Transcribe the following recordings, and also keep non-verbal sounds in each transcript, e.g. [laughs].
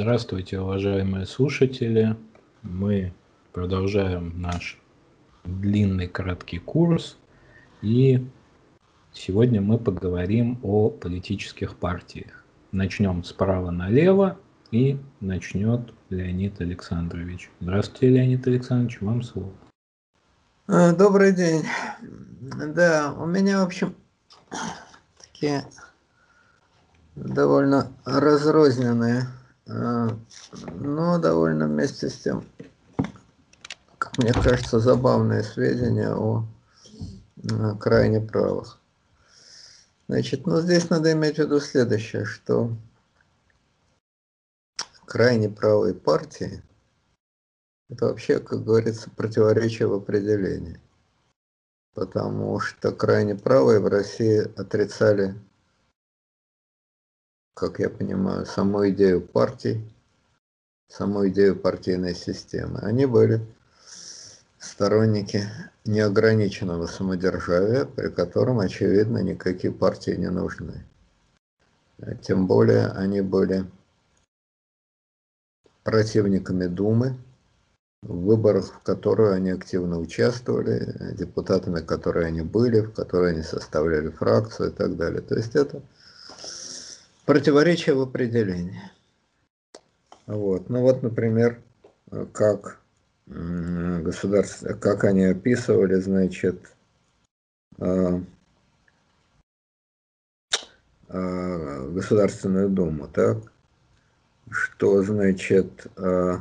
Здравствуйте, уважаемые слушатели. Мы продолжаем наш длинный краткий курс. И сегодня мы поговорим о политических партиях. Начнем справа налево и начнет Леонид Александрович. Здравствуйте, Леонид Александрович, вам слово. А, добрый день. Да, у меня, в общем, такие довольно разрозненные, но довольно вместе с тем, как мне кажется, забавные сведения о крайне правых. Значит, ну здесь надо иметь в виду следующее, что крайне правые партии – это вообще, как говорится, противоречие в определении. Потому что крайне правые в России отрицали, как я понимаю, саму идею партий, саму идею партийной системы. Они были сторонники неограниченного самодержавия, при котором, очевидно, никакие партии не нужны. Тем более они были противниками Думы, в выборах, в которые они активно участвовали, депутатами, которые они были, в которые они составляли фракцию и так далее. То есть это противоречие в определении. Вот. Ну вот, например, как государство, как они описывали, значит, а, а, Государственную Думу, так? что значит э,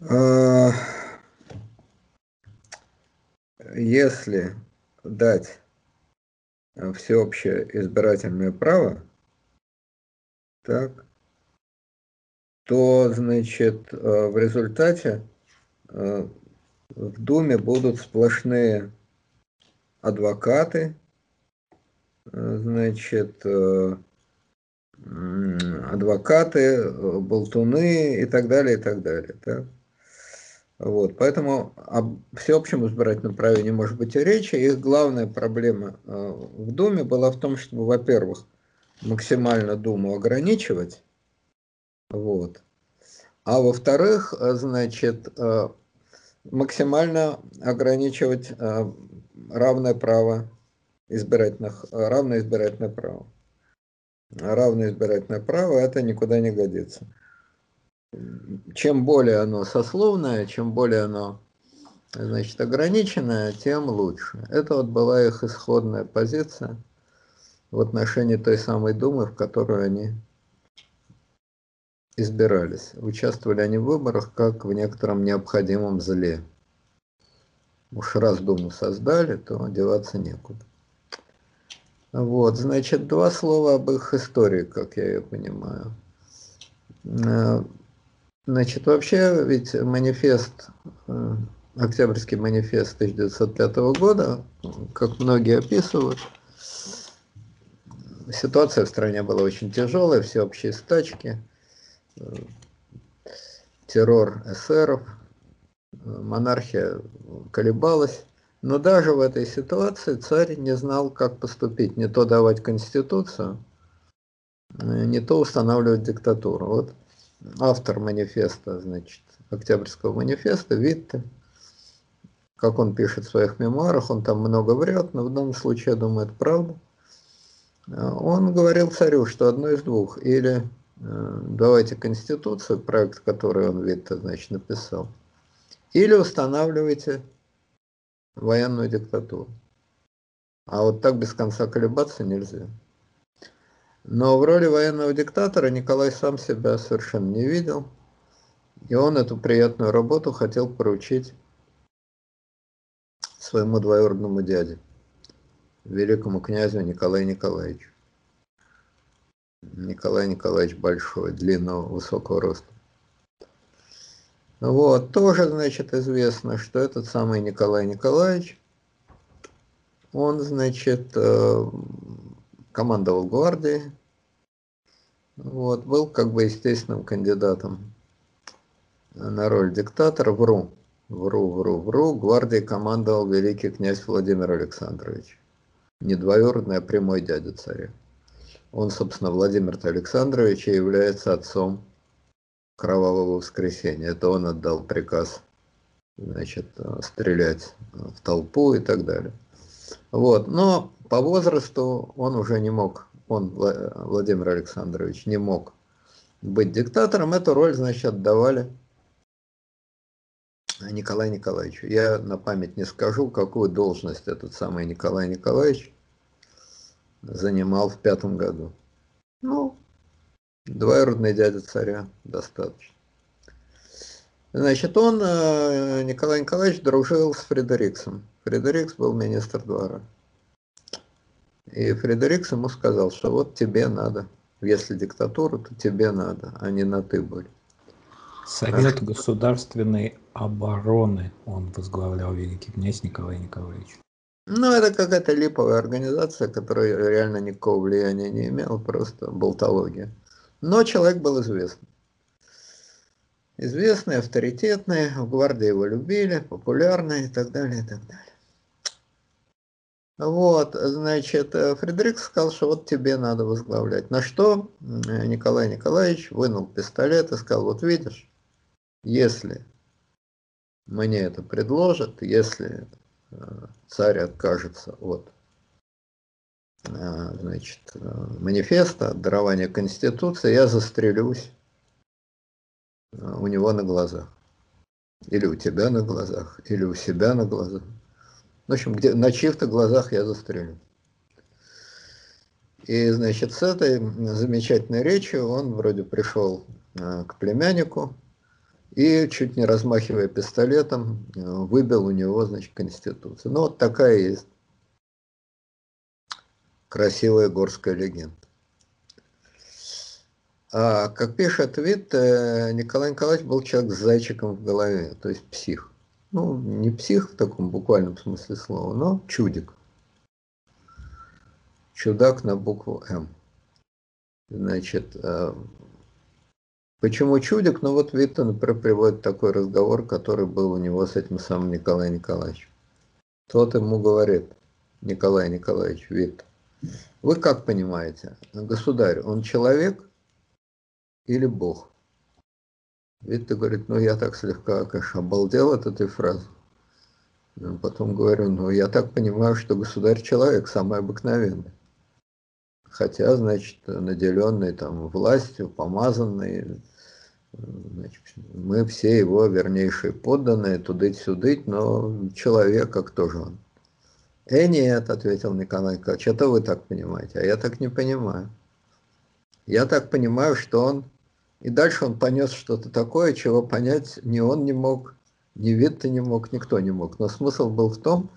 э, если дать всеобщее избирательное право, так, то, значит, э, в результате э, в Думе будут сплошные адвокаты, э, значит, адвокаты, э, болтуны и так далее, и так далее. Да? Вот, поэтому о всеобщем избирательном праве не может быть и речи. Их главная проблема э, в Думе была в том, чтобы, во-первых, максимально Думу ограничивать, вот, а во-вторых, э, значит, максимально ограничивать равное право избирательных, равное избирательное право равное избирательное право, это никуда не годится. Чем более оно сословное, чем более оно значит, ограниченное, тем лучше. Это вот была их исходная позиция в отношении той самой Думы, в которую они избирались. Участвовали они в выборах как в некотором необходимом зле. Уж раз Думу создали, то деваться некуда. Вот, значит, два слова об их истории, как я ее понимаю. Э, значит, вообще ведь манифест, э, Октябрьский манифест 1905 года, как многие описывают, ситуация в стране была очень тяжелая, всеобщие стачки, э, террор эсеров, монархия колебалась. Но даже в этой ситуации царь не знал, как поступить. Не то давать конституцию, э, не то устанавливать диктатуру. Вот автор манифеста, значит, Октябрьского манифеста, Витте, как он пишет в своих мемуарах, он там много врет, но в данном случае, я думаю, это правда. Он говорил царю, что одно из двух, или э, давайте конституцию, проект, который он, Витте, значит, написал, или устанавливайте военную диктатуру. А вот так без конца колебаться нельзя. Но в роли военного диктатора Николай сам себя совершенно не видел. И он эту приятную работу хотел поручить своему двоюродному дяде, великому князю Николаю Николаевичу. Николай Николаевич большой, длинного, высокого роста. Вот, тоже, значит, известно, что этот самый Николай Николаевич, он, значит, э, командовал гвардией, вот, был как бы естественным кандидатом на роль диктатора, вру, вру, вру, вру, гвардией командовал великий князь Владимир Александрович, не двоюродный, а прямой дядя царя. Он, собственно, Владимир Александрович и является отцом Кровавого воскресенья. Это он отдал приказ значит, стрелять в толпу и так далее. Вот. Но по возрасту он уже не мог, он, Владимир Александрович, не мог быть диктатором. Эту роль, значит, отдавали Николаю Николаевичу. Я на память не скажу, какую должность этот самый Николай Николаевич занимал в пятом году. Ну, двоюродный дядя царя достаточно. Значит, он, э, Николай Николаевич, дружил с Фредериксом. Фредерикс был министр двора. И Фредерикс ему сказал, что вот тебе надо, если диктатура, то тебе надо, а не на ты были. Совет а? государственной обороны он возглавлял великий князь Николай Николаевич. Ну, это какая-то липовая организация, которая реально никакого влияния не имела, просто болтология. Но человек был известный известный, авторитетный, в гвардии его любили, популярный и так далее, и так далее. Вот, значит, Фредерик сказал, что вот тебе надо возглавлять. На что Николай Николаевич вынул пистолет и сказал, вот видишь, если мне это предложат, если э, царь откажется от э, значит, э, манифеста, от дарования Конституции, я застрелюсь у него на глазах. Или у тебя на глазах, или у себя на глазах. В общем, где, на чьих-то глазах я застрелю. И, значит, с этой замечательной речью он вроде пришел э, к племяннику и, чуть не размахивая пистолетом, э, выбил у него, значит, Конституцию. Ну, вот такая есть красивая горская легенда. А, как пишет Вит, э, Николай Николаевич был человек с зайчиком в голове, то есть псих. Ну, не псих в таком буквальном смысле слова, но чудик. Чудак на букву М. Значит, э, почему чудик? Ну вот Витта, например, приводит такой разговор, который был у него с этим самым Николаем Николаевичем. Тот ему говорит, Николай Николаевич, Вит, вы как понимаете, государь, он человек – или Бог. Витте говорит, ну я так слегка, конечно, обалдел от этой фразы. Но потом говорю, ну я так понимаю, что государь человек самый обыкновенный. Хотя, значит, наделенный там властью, помазанный, значит, мы все его вернейшие подданные, тудыть-сюдыть, но человек, как тоже он. Э, нет, ответил Николай Николаевич, это вы так понимаете, а я так не понимаю. Я так понимаю, что он и дальше он понес что-то такое, чего понять ни он не мог, ни Витте не мог, никто не мог. Но смысл был в том,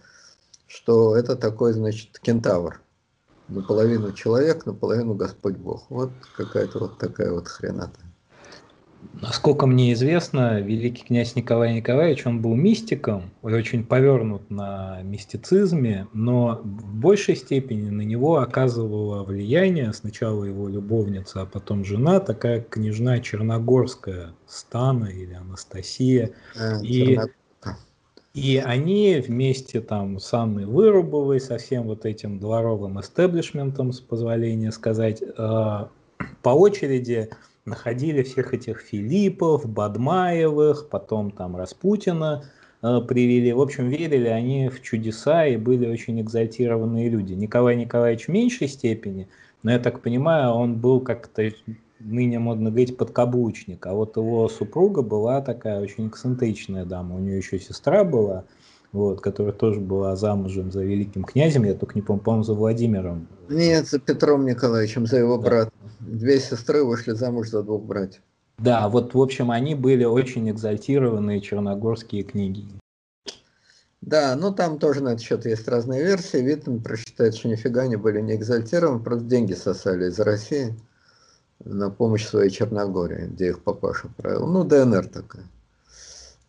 что это такой, значит, кентавр. Наполовину человек, наполовину Господь Бог. Вот какая-то вот такая вот хрената. Насколько мне известно, великий князь Николай Николаевич, он был мистиком, очень повернут на мистицизме, но в большей степени на него оказывала влияние сначала его любовница, а потом жена, такая княжна Черногорская, Стана или Анастасия. А, и, и они вместе там с Анной Вырубовой, со всем вот этим дворовым эстеблишментом, с позволения сказать, э, по очереди находили всех этих Филиппов, Бадмаевых, потом там Распутина э, привели. В общем, верили они в чудеса и были очень экзальтированные люди. Николай Николаевич в меньшей степени, но я так понимаю, он был как-то ныне модно говорить подкаблучник, а вот его супруга была такая очень эксцентричная дама, у нее еще сестра была, вот, которая тоже была замужем за великим князем, я только не помню, по-моему, за Владимиром. Нет, за Петром Николаевичем, за его да. брата. Две сестры вышли замуж за двух братьев. Да, вот, в общем, они были очень экзальтированные черногорские книги. Да, ну там тоже на этот счет есть разные версии. Виттен просчитает, что нифига они были не экзальтированы, просто деньги сосали из России на помощь своей Черногории, где их папаша правил. Ну, ДНР такая.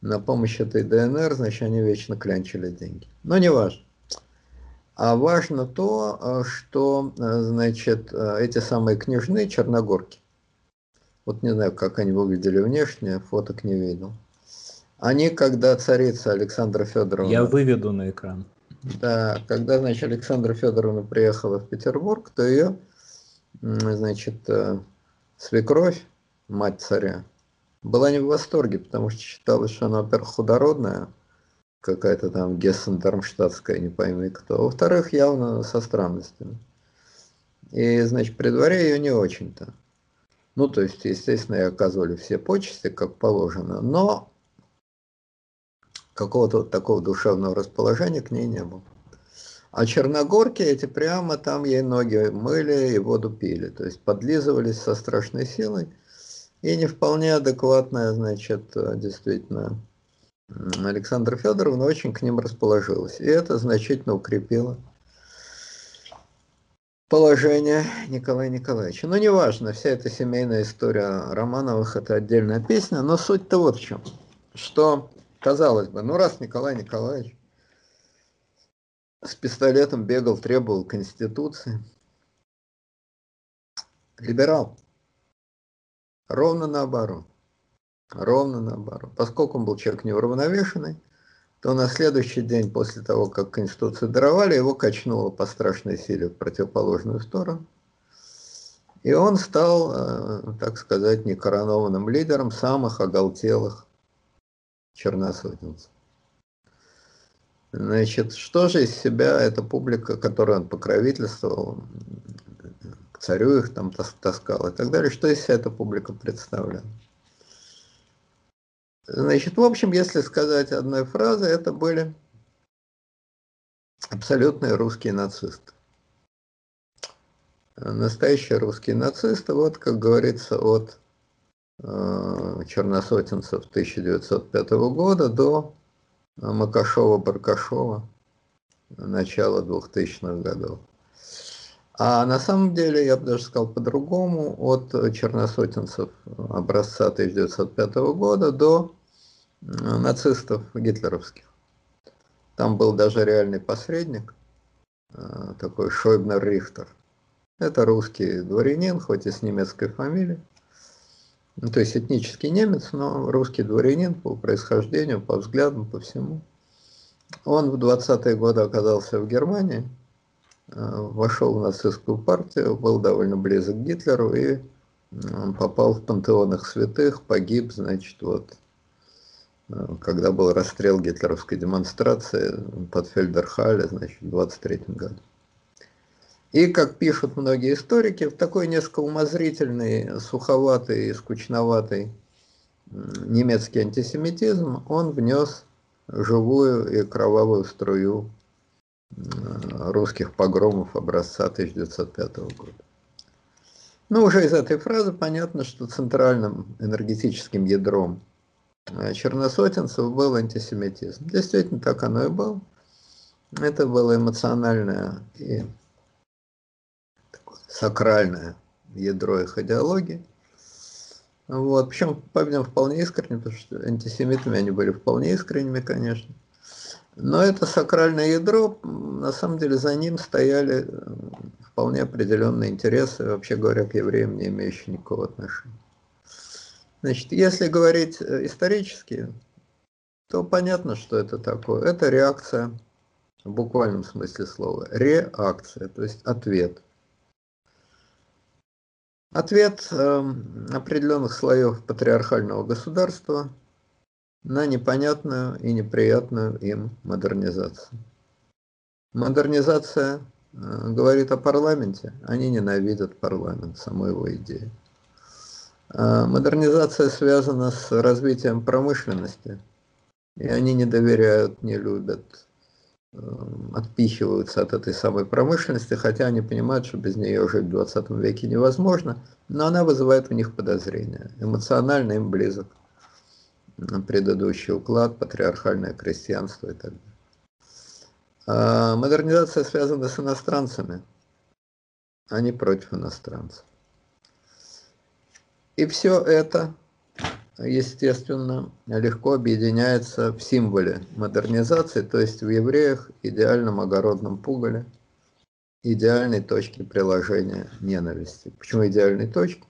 На помощь этой ДНР, значит, они вечно клянчили деньги. Но не важно. А важно то, э, что, э, значит, э, эти самые княжны черногорки, вот не знаю, как они выглядели внешне, фоток не видел. Они, когда царица Александра Федоровна... Я выведу на экран. Да, когда, значит, Александра Федоровна приехала в Петербург, то ее значит, свекровь, мать царя, была не в восторге, потому что считалось, что она, во-первых, худородная, какая-то там Гессен-Дармштадтская, не пойми кто. Во-вторых, явно со странностями. И, значит, при дворе ее не очень-то. Ну, то есть, естественно, ей оказывали все почести, как положено, но какого-то вот такого душевного расположения к ней не было. А черногорки эти прямо там ей ноги мыли и воду пили, то есть подлизывались со страшной силой. И не вполне адекватная, значит, действительно, Александра Федоровна очень к ним расположилась. И это значительно укрепило положение Николая Николаевича. Но неважно, вся эта семейная история Романовых – это отдельная песня, но суть-то вот в чем, что, казалось бы, ну раз Николай Николаевич с пистолетом бегал, требовал Конституции, либерал, ровно наоборот, ровно наоборот. Поскольку он был человек неуравновешенный, то на следующий день после того, как Конституцию даровали, его качнуло по страшной силе в противоположную сторону. И он стал, э, так сказать, некоронованным лидером самых оголтелых черносотенцев. Значит, что же из себя эта публика, которую он покровительствовал, к царю их там таскал и так далее, что из себя эта публика представляла? Значит, в общем, если сказать одной фразой, это были абсолютные русские нацисты. Настоящие русские нацисты, вот, как говорится, от э, черносотенцев 1905 года до Макашова-Баркашова начала 2000-х годов. А на самом деле, я бы даже сказал по-другому, от черносотенцев образца 1905 года до нацистов гитлеровских. Там был даже реальный посредник, э, такой Шойбнер Рихтер. Это русский дворянин, хоть и с немецкой фамилией. Ну, то есть этнический немец, но русский дворянин по происхождению, по взглядам, по всему. Он в 20-е годы оказался в Германии, э, вошел в нацистскую партию, был довольно близок к Гитлеру и попал в пантеон их святых, погиб, значит, вот когда был расстрел гитлеровской демонстрации под Фельдерхале, значит, в 23 году. И, как пишут многие историки, в такой несколько умозрительный, суховатый, скучноватый немецкий антисемитизм он внес живую и кровавую струю русских погромов образца 1905 года. Ну, уже из этой фразы понятно, что центральным энергетическим ядром Э, черносотенцев был антисемитизм. Действительно, так оно и было. Это было эмоциональное и сакральное ядро их идеологии. Вот. Причем, по-видимому, вполне искренне, потому что антисемитами они были вполне искренними, конечно. Но это сакральное ядро, на самом деле, за ним стояли э, вполне определенные интересы, вообще говоря, к евреям, не имеющие никакого отношения. Значит, если говорить э, исторически, то понятно, что это такое. Это реакция, в буквальном смысле слова, реакция, то есть ответ. Ответ э, определенных слоев патриархального государства на непонятную и неприятную им модернизацию. Модернизация э, говорит о парламенте, они ненавидят парламент, саму его идею. А, модернизация связана с развитием промышленности, и они не доверяют, не любят, эм, отпихиваются от этой самой промышленности, хотя они понимают, что без нее жить в 20 веке невозможно, но она вызывает у них подозрения. Эмоционально им близок предыдущий уклад, патриархальное крестьянство и так далее. А модернизация связана с иностранцами, они против иностранцев. И все это, естественно, легко объединяется в символе модернизации, то есть в евреях идеальном огородном пугале, идеальной точке приложения ненависти. Почему идеальной точки?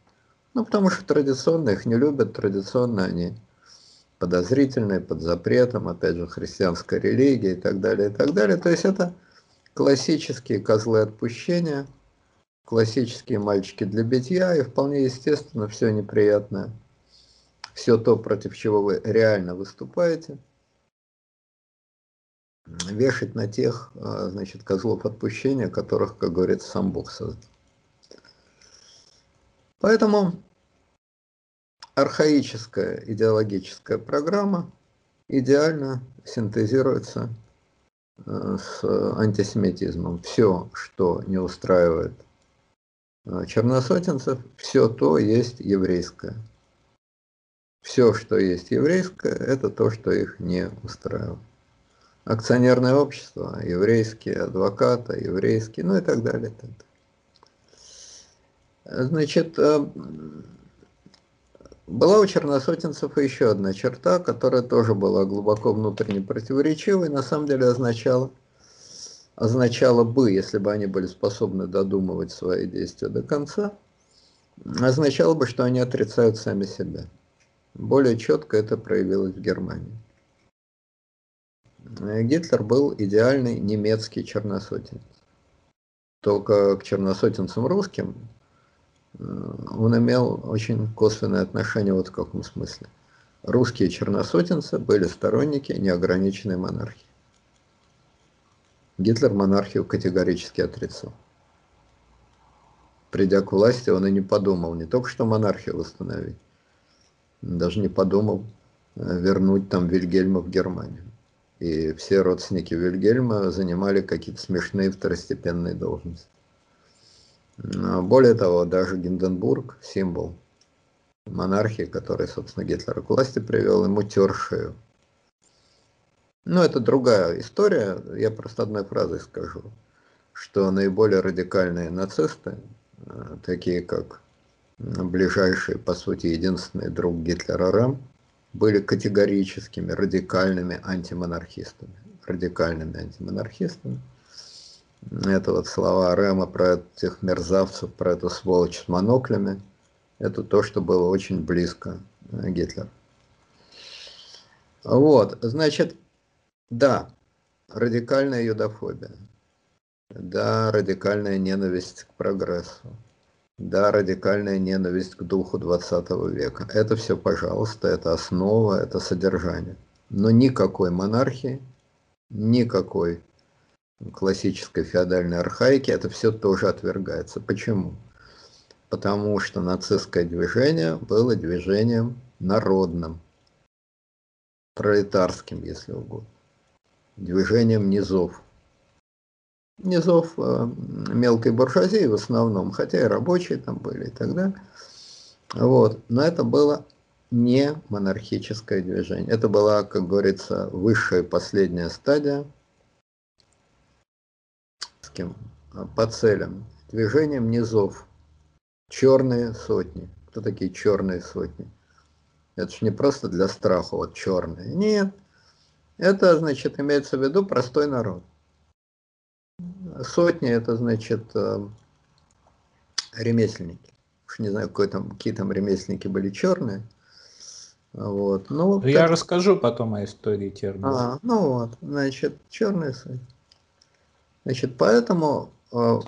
Ну, потому что традиционно их не любят, традиционно они подозрительные, под запретом, опять же, христианская религия и так далее, и так далее. То есть это классические козлы отпущения, классические мальчики для битья, и вполне естественно все неприятное, все то, против чего вы реально выступаете, вешать на тех, а, значит, козлов отпущения, которых, как говорится, сам Бог создал. Поэтому архаическая идеологическая программа идеально синтезируется э, с антисемитизмом. Все, что не устраивает э, черносотенцев, все то есть еврейское. Все, что есть еврейское, это то, что их не устраивает. Акционерное общество, еврейские адвокаты, еврейские, ну и так далее. Значит, э, была у черносотенцев еще одна черта, которая тоже была глубоко внутренне противоречивой, на самом деле означала, означала бы, если бы они были способны додумывать свои действия до конца, означало бы, что они отрицают сами себя. Более четко это проявилось в Германии. Гитлер был идеальный немецкий черносотенец. Только к черносотенцам русским Э, он имел очень косвенное отношение вот в каком смысле. Русские черносотенцы были сторонники неограниченной монархии. Гитлер монархию категорически отрицал. Придя к власти, он и не подумал не только что монархию восстановить, даже не подумал э, вернуть там Вильгельма в Германию. И все родственники Вильгельма занимали какие-то смешные второстепенные должности. Более того, даже Гинденбург, символ монархии, который, собственно, Гитлер к власти привел, ему тер. Но это другая история, я просто одной фразой скажу, что наиболее радикальные нацисты, э, такие как ближайший, по сути, единственный друг Гитлера Рэм, были категорическими, радикальными антимонархистами. Радикальными антимонархистами – это вот слова Рэма про этих мерзавцев, про эту сволочь с моноклями. Это то, что было очень близко э, Гитлеру. Вот, значит, да, радикальная юдофобия. Да, радикальная ненависть к прогрессу. Да, радикальная ненависть к духу 20 века. Это все, пожалуйста, это основа, это содержание. Но никакой монархии, никакой классической феодальной архаики, это все тоже отвергается. Почему? Потому что нацистское движение было движением народным, пролетарским, если угодно, движением низов. Низов э, мелкой буржуазии в основном, хотя и рабочие там были и так далее. Вот. Но это было не монархическое движение. Это была, как говорится, высшая последняя стадия коротким а, по целям, движением низов. Черные сотни. Кто такие черные сотни? Это же не просто для страха, вот черные. Нет. Это, значит, имеется в виду простой народ. Сотни это, значит, э, ремесленники. Уж не знаю, какой там, какие там ремесленники были черные. Вот. Ну, Я так... расскажу потом о истории термина. А, ну вот, значит, черные сотни. Значит, поэтому э,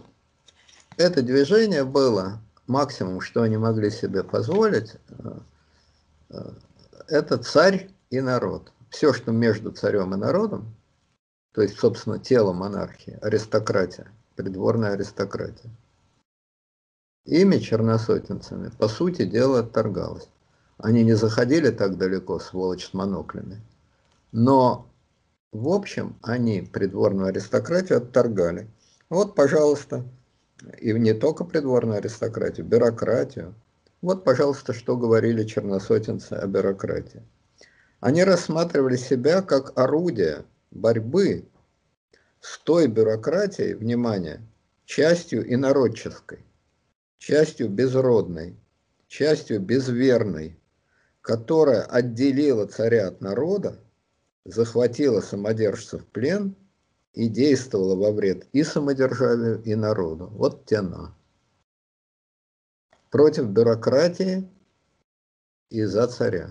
это движение было максимум, что они могли себе позволить, э, э, это царь и народ. Все, что между царем и народом, то есть, собственно, тело монархии, аристократия, придворная аристократия, ими черносотенцами, по сути дела, отторгалось. Они не заходили так далеко, сволочь с моноклями. Но в общем, они придворную аристократию отторгали. Вот, пожалуйста, и не только придворную аристократию, бюрократию. Вот, пожалуйста, что говорили черносотенцы о бюрократии. Они рассматривали себя как орудие борьбы с той бюрократией, внимание, частью инородческой, частью безродной, частью безверной, которая отделила царя от народа захватила самодержцев в плен и действовала во вред и самодержавию, и народу. Вот тяна. Против бюрократии и за царя.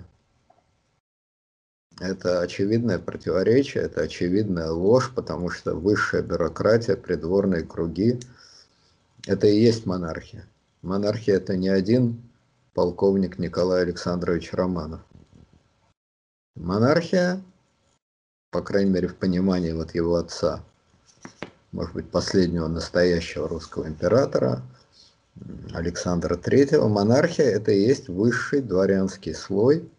Это очевидное противоречие, это очевидная ложь, потому что высшая бюрократия, придворные круги, Это и есть монархия. Монархия это не один полковник Николай Александрович Романов. Монархия, по крайней мере в понимании вот его отца, может быть последнего настоящего русского императора, Александра III, монархия это и есть высший дворянский слой,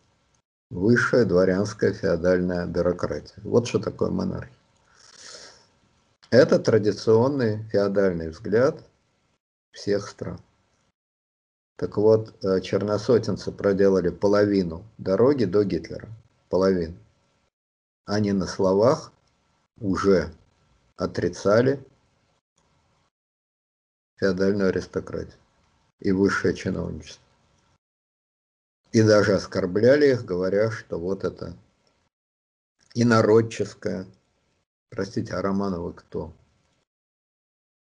высшая дворянская феодальная бюрократия. Вот что такое монархия. Это традиционный феодальный взгляд всех стран. Так вот, э, черносотенцы проделали половину дороги до Гитлера. Половину. Они на словах уже отрицали феодальную аристократию и высшее чиновничество. И даже оскорбляли их, говоря, что вот это инородческое. Простите, а Романовы кто?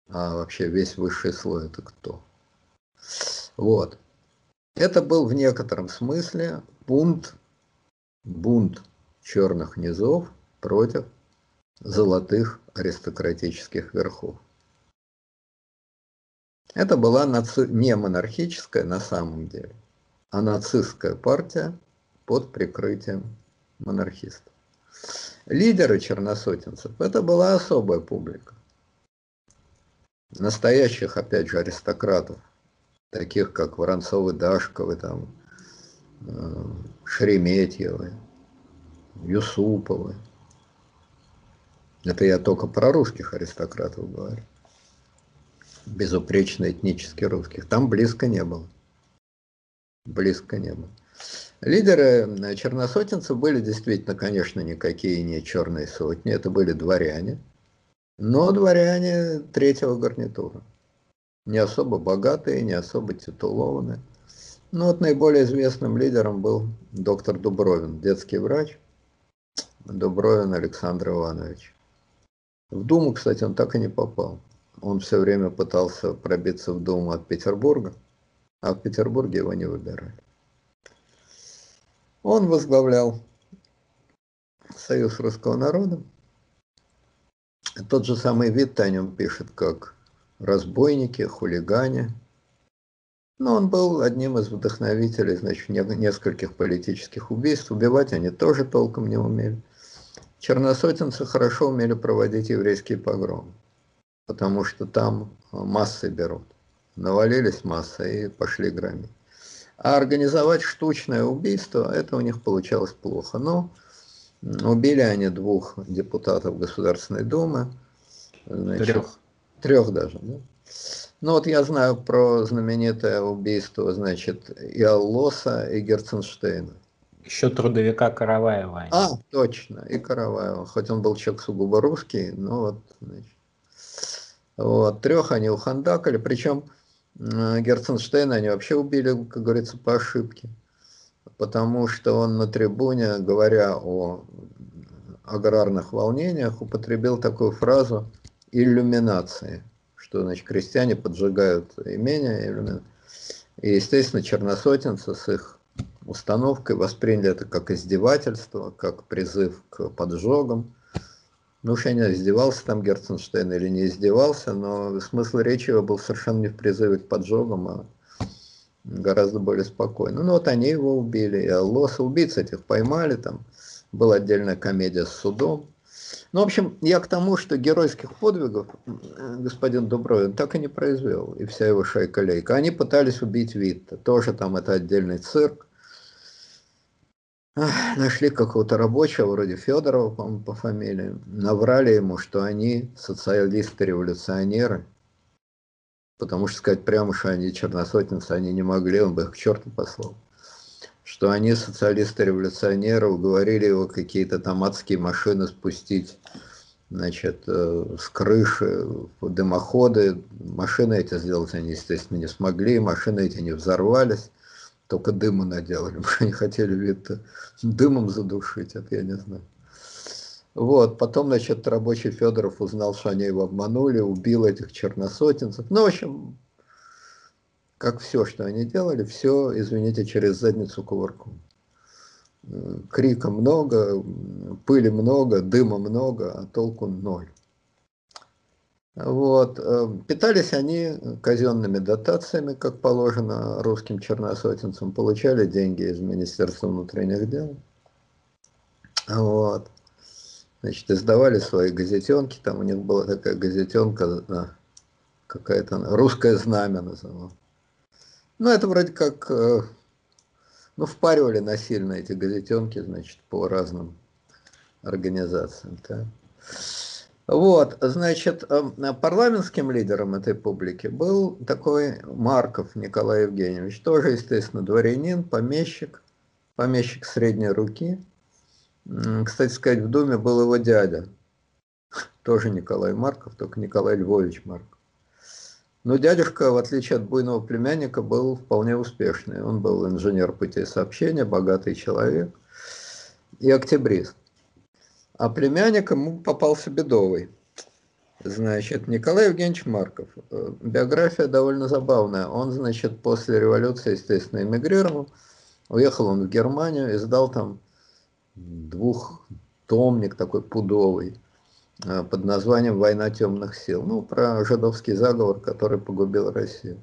А вообще весь высший слой это кто? Вот. Это был в некотором смысле бунт, бунт черных низов против золотых аристократических верхов. Это была наци... не монархическая на самом деле, а нацистская партия под прикрытием монархистов. Лидеры черносотенцев – это была особая публика. Настоящих, опять же, аристократов, таких как Воронцовы, Дашковы, там, э, Шереметьевы, Юсуповы. Это я только про русских аристократов говорю. Безупречно этнически русских. Там близко не было. Близко не было. Лидеры э, черносотенцев были действительно, конечно, никакие не черные сотни, это были дворяне, но дворяне третьего гарнитура. Не особо богатые, не особо титулованные. Ну вот наиболее известным лидером был доктор Дубровин, детский врач, Дубровин Александр Иванович. В Думу, кстати, он так и не попал. Он все время пытался пробиться в Думу от Петербурга, а в Петербурге его не выбирали. Он возглавлял Союз русского народа. Тот же самый вид о нем пишет, как разбойники, хулигане. Но он был одним из вдохновителей значит, нескольких политических убийств. Убивать они тоже толком не умели. Черносотенцы хорошо умели проводить еврейские погромы, потому что там массы берут. Навалились массы и пошли громить. А организовать штучное убийство, это у них получалось плохо. Но убили они двух депутатов Государственной Думы. Значит, трех. Трех даже, да? Ну вот я знаю про знаменитое убийство, значит, и Аллоса, и Герценштейна. Еще трудовика Караваева. А, точно, и Караваева. Хоть он был человек сугубо русский, но вот, значит. Вот, трех они ухандакали, причем Герценштейна они вообще убили, как говорится, по ошибке. Потому что он на трибуне, говоря о аграрных волнениях, употребил такую фразу «иллюминации», что, значит, крестьяне поджигают имения, и, естественно, черносотенцы с их установкой восприняли это как издевательство, как призыв к поджогам. Ну уж я не издевался там Герценштейн или не издевался, но смысл речи его был совершенно не в призыве к поджогам, а гораздо более спокойно. Ну вот они его убили, и Аллоса, убийц этих поймали, там была отдельная комедия с судом. Ну, в общем, я к тому, что геройских подвигов господин Дубровин так и не произвел, и вся его шайка-лейка. Они пытались убить Витта, тоже там это отдельный цирк нашли какого-то рабочего, вроде Федорова, по, по фамилии, наврали ему, что они социалисты-революционеры, потому что сказать прямо, что они черносотенцы, они не могли, он бы их к черту послал. Что они социалисты-революционеры, уговорили его какие-то там адские машины спустить значит, э, с крыши, дымоходы. Машины эти сделать они, естественно, не смогли, машины эти не взорвались только дыма наделали, [laughs] они хотели вид дымом задушить, это я не знаю. Вот, потом, значит, рабочий Федоров узнал, что они его обманули, убил этих черносотенцев. Ну, в общем, как все, что они делали, все, извините, через задницу кувырком. Крика много, пыли много, дыма много, а толку ноль. Вот. Э, питались они казенными дотациями, как положено русским черносотенцам, получали деньги из Министерства внутренних дел. Вот. Значит, издавали свои газетенки, там у них была такая газетенка, какая-то русское знамя называла. Ну, это вроде как, э, ну, впаривали насильно эти газетенки, значит, по разным организациям. Да. Вот, значит, эм, парламентским лидером этой публики был такой Марков Николай Евгеньевич, тоже, естественно, дворянин, помещик, помещик средней руки. Кстати сказать, в Думе был его дядя, тоже Николай Марков, только Николай Львович Марков. Но дядюшка, в отличие от буйного племянника, был вполне успешный. Он был инженер путей сообщения, богатый человек и октябрист. А племянник ему попался бедовый. Значит, Николай Евгеньевич Марков. Э, биография довольно забавная. Он, значит, после революции, естественно, эмигрировал. Уехал он в Германию, издал там двухтомник такой пудовый э, под названием «Война темных сил». Ну, про жидовский заговор, который погубил Россию.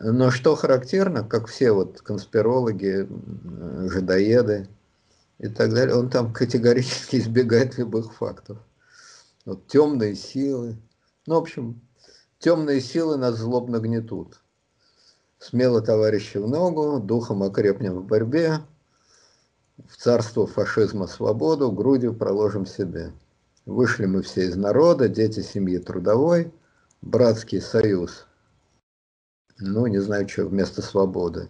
Но что характерно, как все вот конспирологи, э, жидоеды, и так далее, он там категорически [laughs] избегает любых фактов. Вот темные силы. Ну, в общем, темные силы нас злобно гнетут. Смело, товарищи, в ногу, духом окрепнем в борьбе, в царство фашизма свободу грудью проложим себе. Вышли мы все из народа, дети семьи трудовой, братский союз. Ну, не знаю, что вместо свободы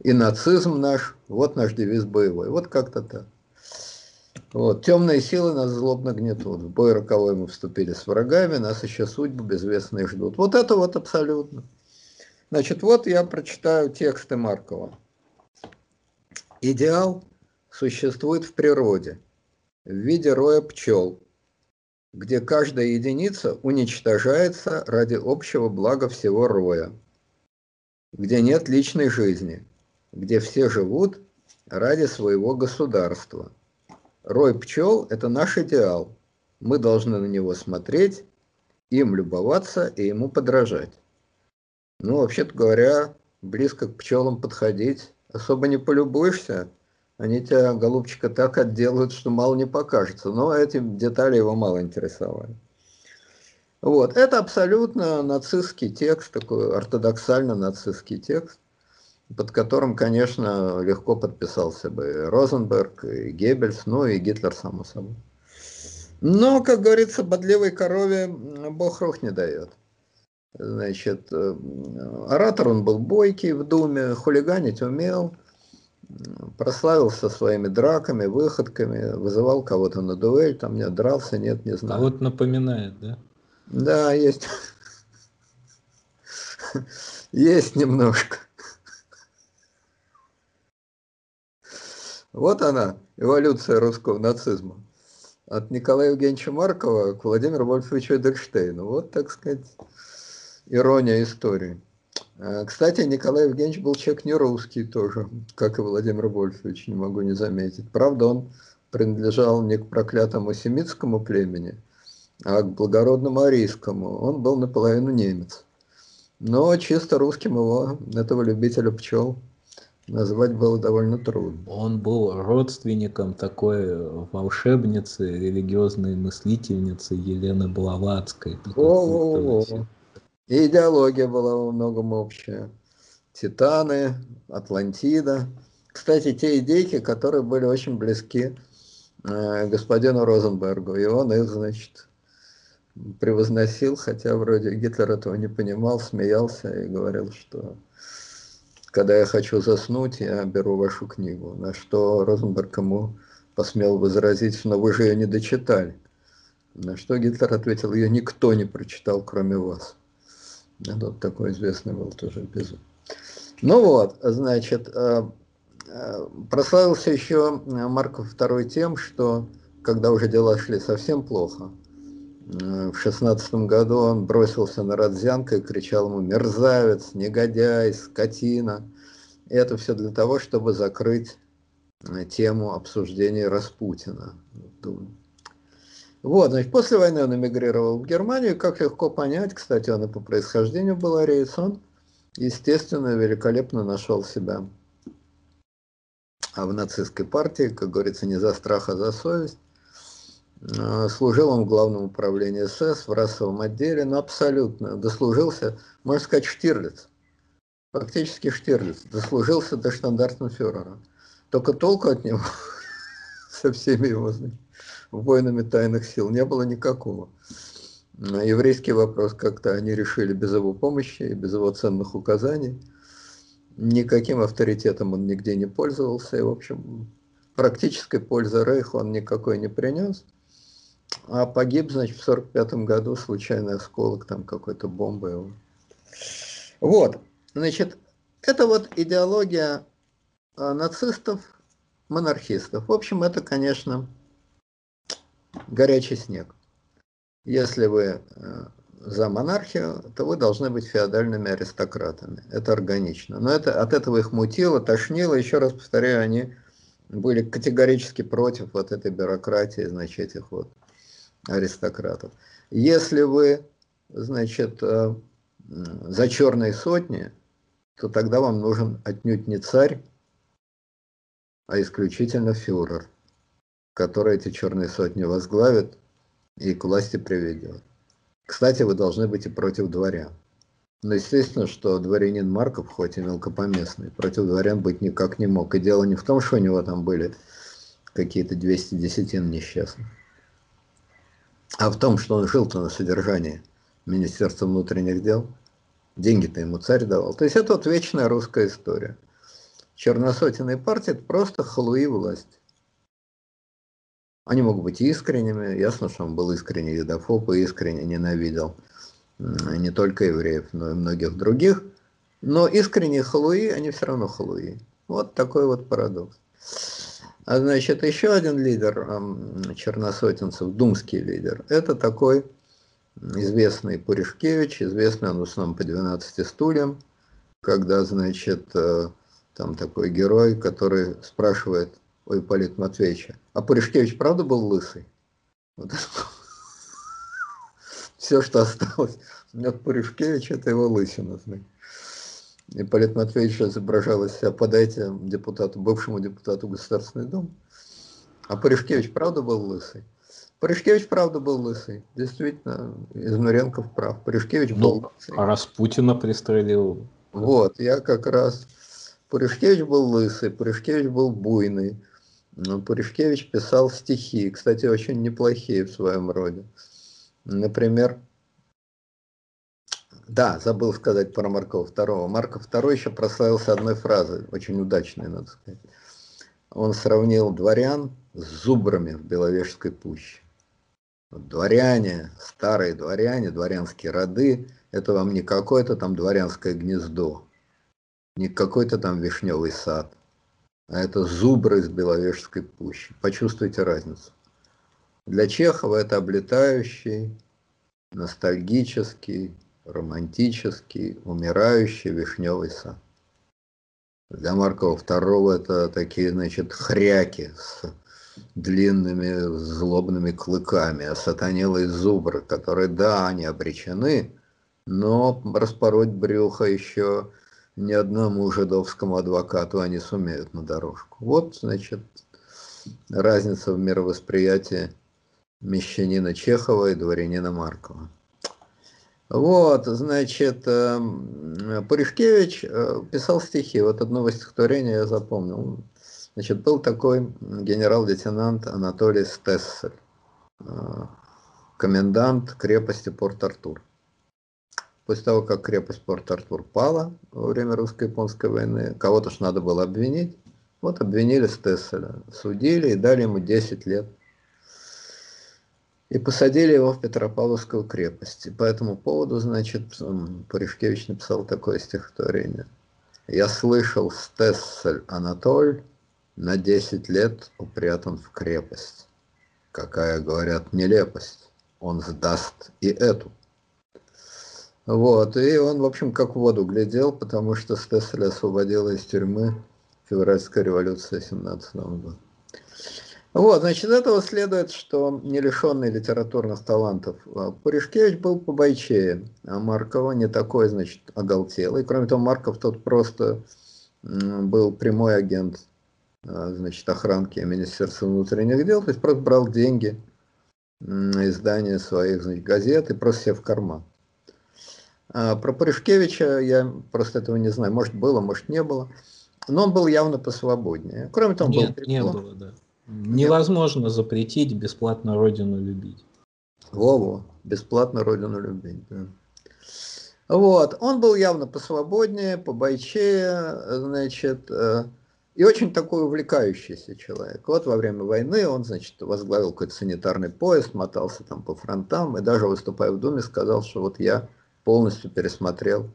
и нацизм наш, вот наш девиз боевой. Вот как-то так. Вот. Темные силы нас злобно гнетут. В бой роковой мы вступили с врагами, нас еще судьбы безвестные ждут. Вот это вот абсолютно. Значит, вот я прочитаю тексты Маркова. Идеал существует в природе в виде роя пчел, где каждая единица уничтожается ради общего блага всего роя, где нет личной жизни – где все живут ради своего государства. Рой пчел – это наш идеал. Мы должны на него смотреть, им любоваться и ему подражать. Ну, вообще-то говоря, близко к пчелам подходить особо не полюбуешься. Они тебя, голубчика, так отделают, что мало не покажется. Но эти детали его мало интересовали. Вот. Это абсолютно нацистский текст, такой ортодоксально нацистский текст под которым, конечно, легко подписался бы Розенберг, и Геббельс, ну и Гитлер, само собой. Но, как говорится, бодливой корове бог рух не дает. Значит, э, оратор он был бойкий в Думе, хулиганить умел, прославился своими драками, выходками, вызывал кого-то на дуэль, там не дрался, нет, не знаю. А вот напоминает, да? Да, есть. [laughs] Есть немножко. Вот она, эволюция русского нацизма. От Николая Евгеньевича Маркова к Владимиру Вольфовичу Эдельштейну. Вот, так сказать, ирония истории. А, кстати, Николай Евгеньевич был человек не русский тоже, как и Владимир Вольфович, не могу не заметить. Правда, он принадлежал не к проклятому семитскому племени, а к благородному арийскому. Он был наполовину немец. Но чисто русским его, этого любителя пчел, назвать было довольно трудно. Он был родственником такой волшебницы, религиозной мыслительницы Елены Блаватской. О, И идеология была во многом общая. Титаны, Атлантида. Кстати, те идейки, которые были очень близки э, господину Розенбергу, и он их, значит, превозносил, хотя вроде Гитлер этого не понимал, смеялся и говорил, что когда я хочу заснуть, я беру вашу книгу. На что Розенберг ему посмел возразить, но вы же ее не дочитали. На что Гитлер ответил, ее никто не прочитал, кроме вас. Это вот такой известный был тоже эпизод. Ну вот, значит, э, э, прославился еще Марков II тем, что когда уже дела шли совсем плохо, в шестнадцатом году он бросился на Родзянко и кричал ему «мерзавец», «негодяй», «скотина». И это все для того, чтобы закрыть э, тему обсуждения Распутина. Вот, значит, после войны он эмигрировал в Германию, как легко понять, кстати, он и по происхождению был ариец, он, естественно, великолепно нашел себя а в нацистской партии, как говорится, не за страх, а за совесть. А, служил он в главном управлении СС, в расовом отделе, но абсолютно дослужился, можно сказать, Штирлиц. Фактически Штирлиц. Дослужился до штандартенфюрера. Только толку от него [laughs] со всеми его воинами тайных сил не было никакого. Еврейский вопрос как-то они решили без его помощи и без его ценных указаний. Никаким авторитетом он нигде не пользовался, и, в общем, практической пользы Рейху он никакой не принес. А погиб, значит, в 1945 году случайный осколок там какой-то бомбы его. Вот, значит, это вот идеология а, нацистов, монархистов. В общем, это, конечно, горячий снег. Если вы э, за монархию, то вы должны быть феодальными аристократами. Это органично. Но это, от этого их мутило, тошнило. Еще раз повторяю, они были категорически против вот этой бюрократии, значит, этих вот аристократов. Если вы, значит, э, за черные сотни, то тогда вам нужен отнюдь не царь, а исключительно фюрер, который эти черные сотни возглавит и к власти приведет. Кстати, вы должны быть и против дворян. Но естественно, что дворянин Марков, хоть и мелкопоместный, против дворян быть никак не мог. И дело не в том, что у него там были какие-то 200 десятин несчастных, а в том, что он жил-то на содержании Министерства внутренних дел. Деньги-то ему царь давал. То есть это вот вечная русская история. Черносотенная партия – это просто халуи власти. Они могут быть искренними. Ясно, что он был искренне юдофоб и искренне ненавидел не только евреев, но и многих других. Но искренние халуи, они все равно халуи. Вот такой вот парадокс. А значит, еще один лидер черносотенцев, думский лидер, это такой известный Пуришкевич, известный он в основном по 12 стульям, когда, значит, э, там такой герой, который спрашивает, у Ипполита Матвеевича. А Пуришкевич правда был лысый? Вот. [laughs] Все, что осталось от Пуришкевича, это его лысина. Ипполит Матвеевич изображал из себя, подайте депутату, бывшему депутату Государственной Думы. А Пуришкевич правда был лысый? Пуришкевич правда был лысый. Действительно, Изнуренков прав. Пуришкевич был ну, лысый. А Распутина пристрелил. Вот, я как раз... Пуришкевич был лысый, Пуришкевич был буйный. Ну, Пуришкевич писал стихи, кстати, очень неплохие в своем роде. Например, да, забыл сказать про Маркова II. Марков II еще прославился одной фразой, очень удачной, надо сказать. Он сравнил дворян с зубрами в Беловежской пуще. Дворяне, старые дворяне, дворянские роды, это вам не какое-то там дворянское гнездо, не какой-то там вишневый сад а это зубры из Беловежской пущи. Почувствуйте разницу. Для Чехова это облетающий, ностальгический, романтический, умирающий вишневый сад. Для Маркова II это такие, значит, хряки с длинными злобными клыками, а сатанелые зубры, которые, да, они обречены, но распороть брюхо еще ни одному жидовскому адвокату они сумеют на дорожку. Вот, значит, разница в мировосприятии мещанина Чехова и дворянина Маркова. Вот, значит, эм, Пуришкевич э, писал стихи. Вот одно стихотворение я запомнил. Значит, был такой генерал-лейтенант Анатолий Стессель, э, комендант крепости Порт-Артур. После того, как крепость Порт-Артур пала во время русско-японской войны, кого-то ж надо было обвинить. Вот обвинили Стесселя, судили и дали ему 10 лет. И посадили его в Петропавловскую крепость. И по этому поводу, значит, Пуришкевич написал такое стихотворение. «Я слышал, Стессель Анатоль на 10 лет упрятан в крепость. Какая, говорят, нелепость. Он сдаст и эту. Вот, и он, в общем, как в воду глядел, потому что Стесселя освободила из тюрьмы февральская революция 17 года. Вот, значит, из этого следует, что не лишенный литературных талантов а, Пуришкевич был побойчее, а Маркова не такой, значит, оголтелый. Кроме того, Марков тот просто был прямой агент, а, значит, охранки Министерства внутренних дел, то есть просто брал деньги на издание своих, значит, газет и просто себе в карман. А про Пуришкевича я просто этого не знаю. Может, было, может, не было. Но он был явно посвободнее. Кроме того, он Нет, был не было, да. Невозможно запретить бесплатно Родину любить. Вову, бесплатно Родину любить, да. Вот, он был явно посвободнее, побойчее, значит, э, и очень такой увлекающийся человек. Вот во время войны он, значит, возглавил какой-то санитарный поезд, мотался там по фронтам, и даже выступая в Думе сказал, что вот я полностью пересмотрел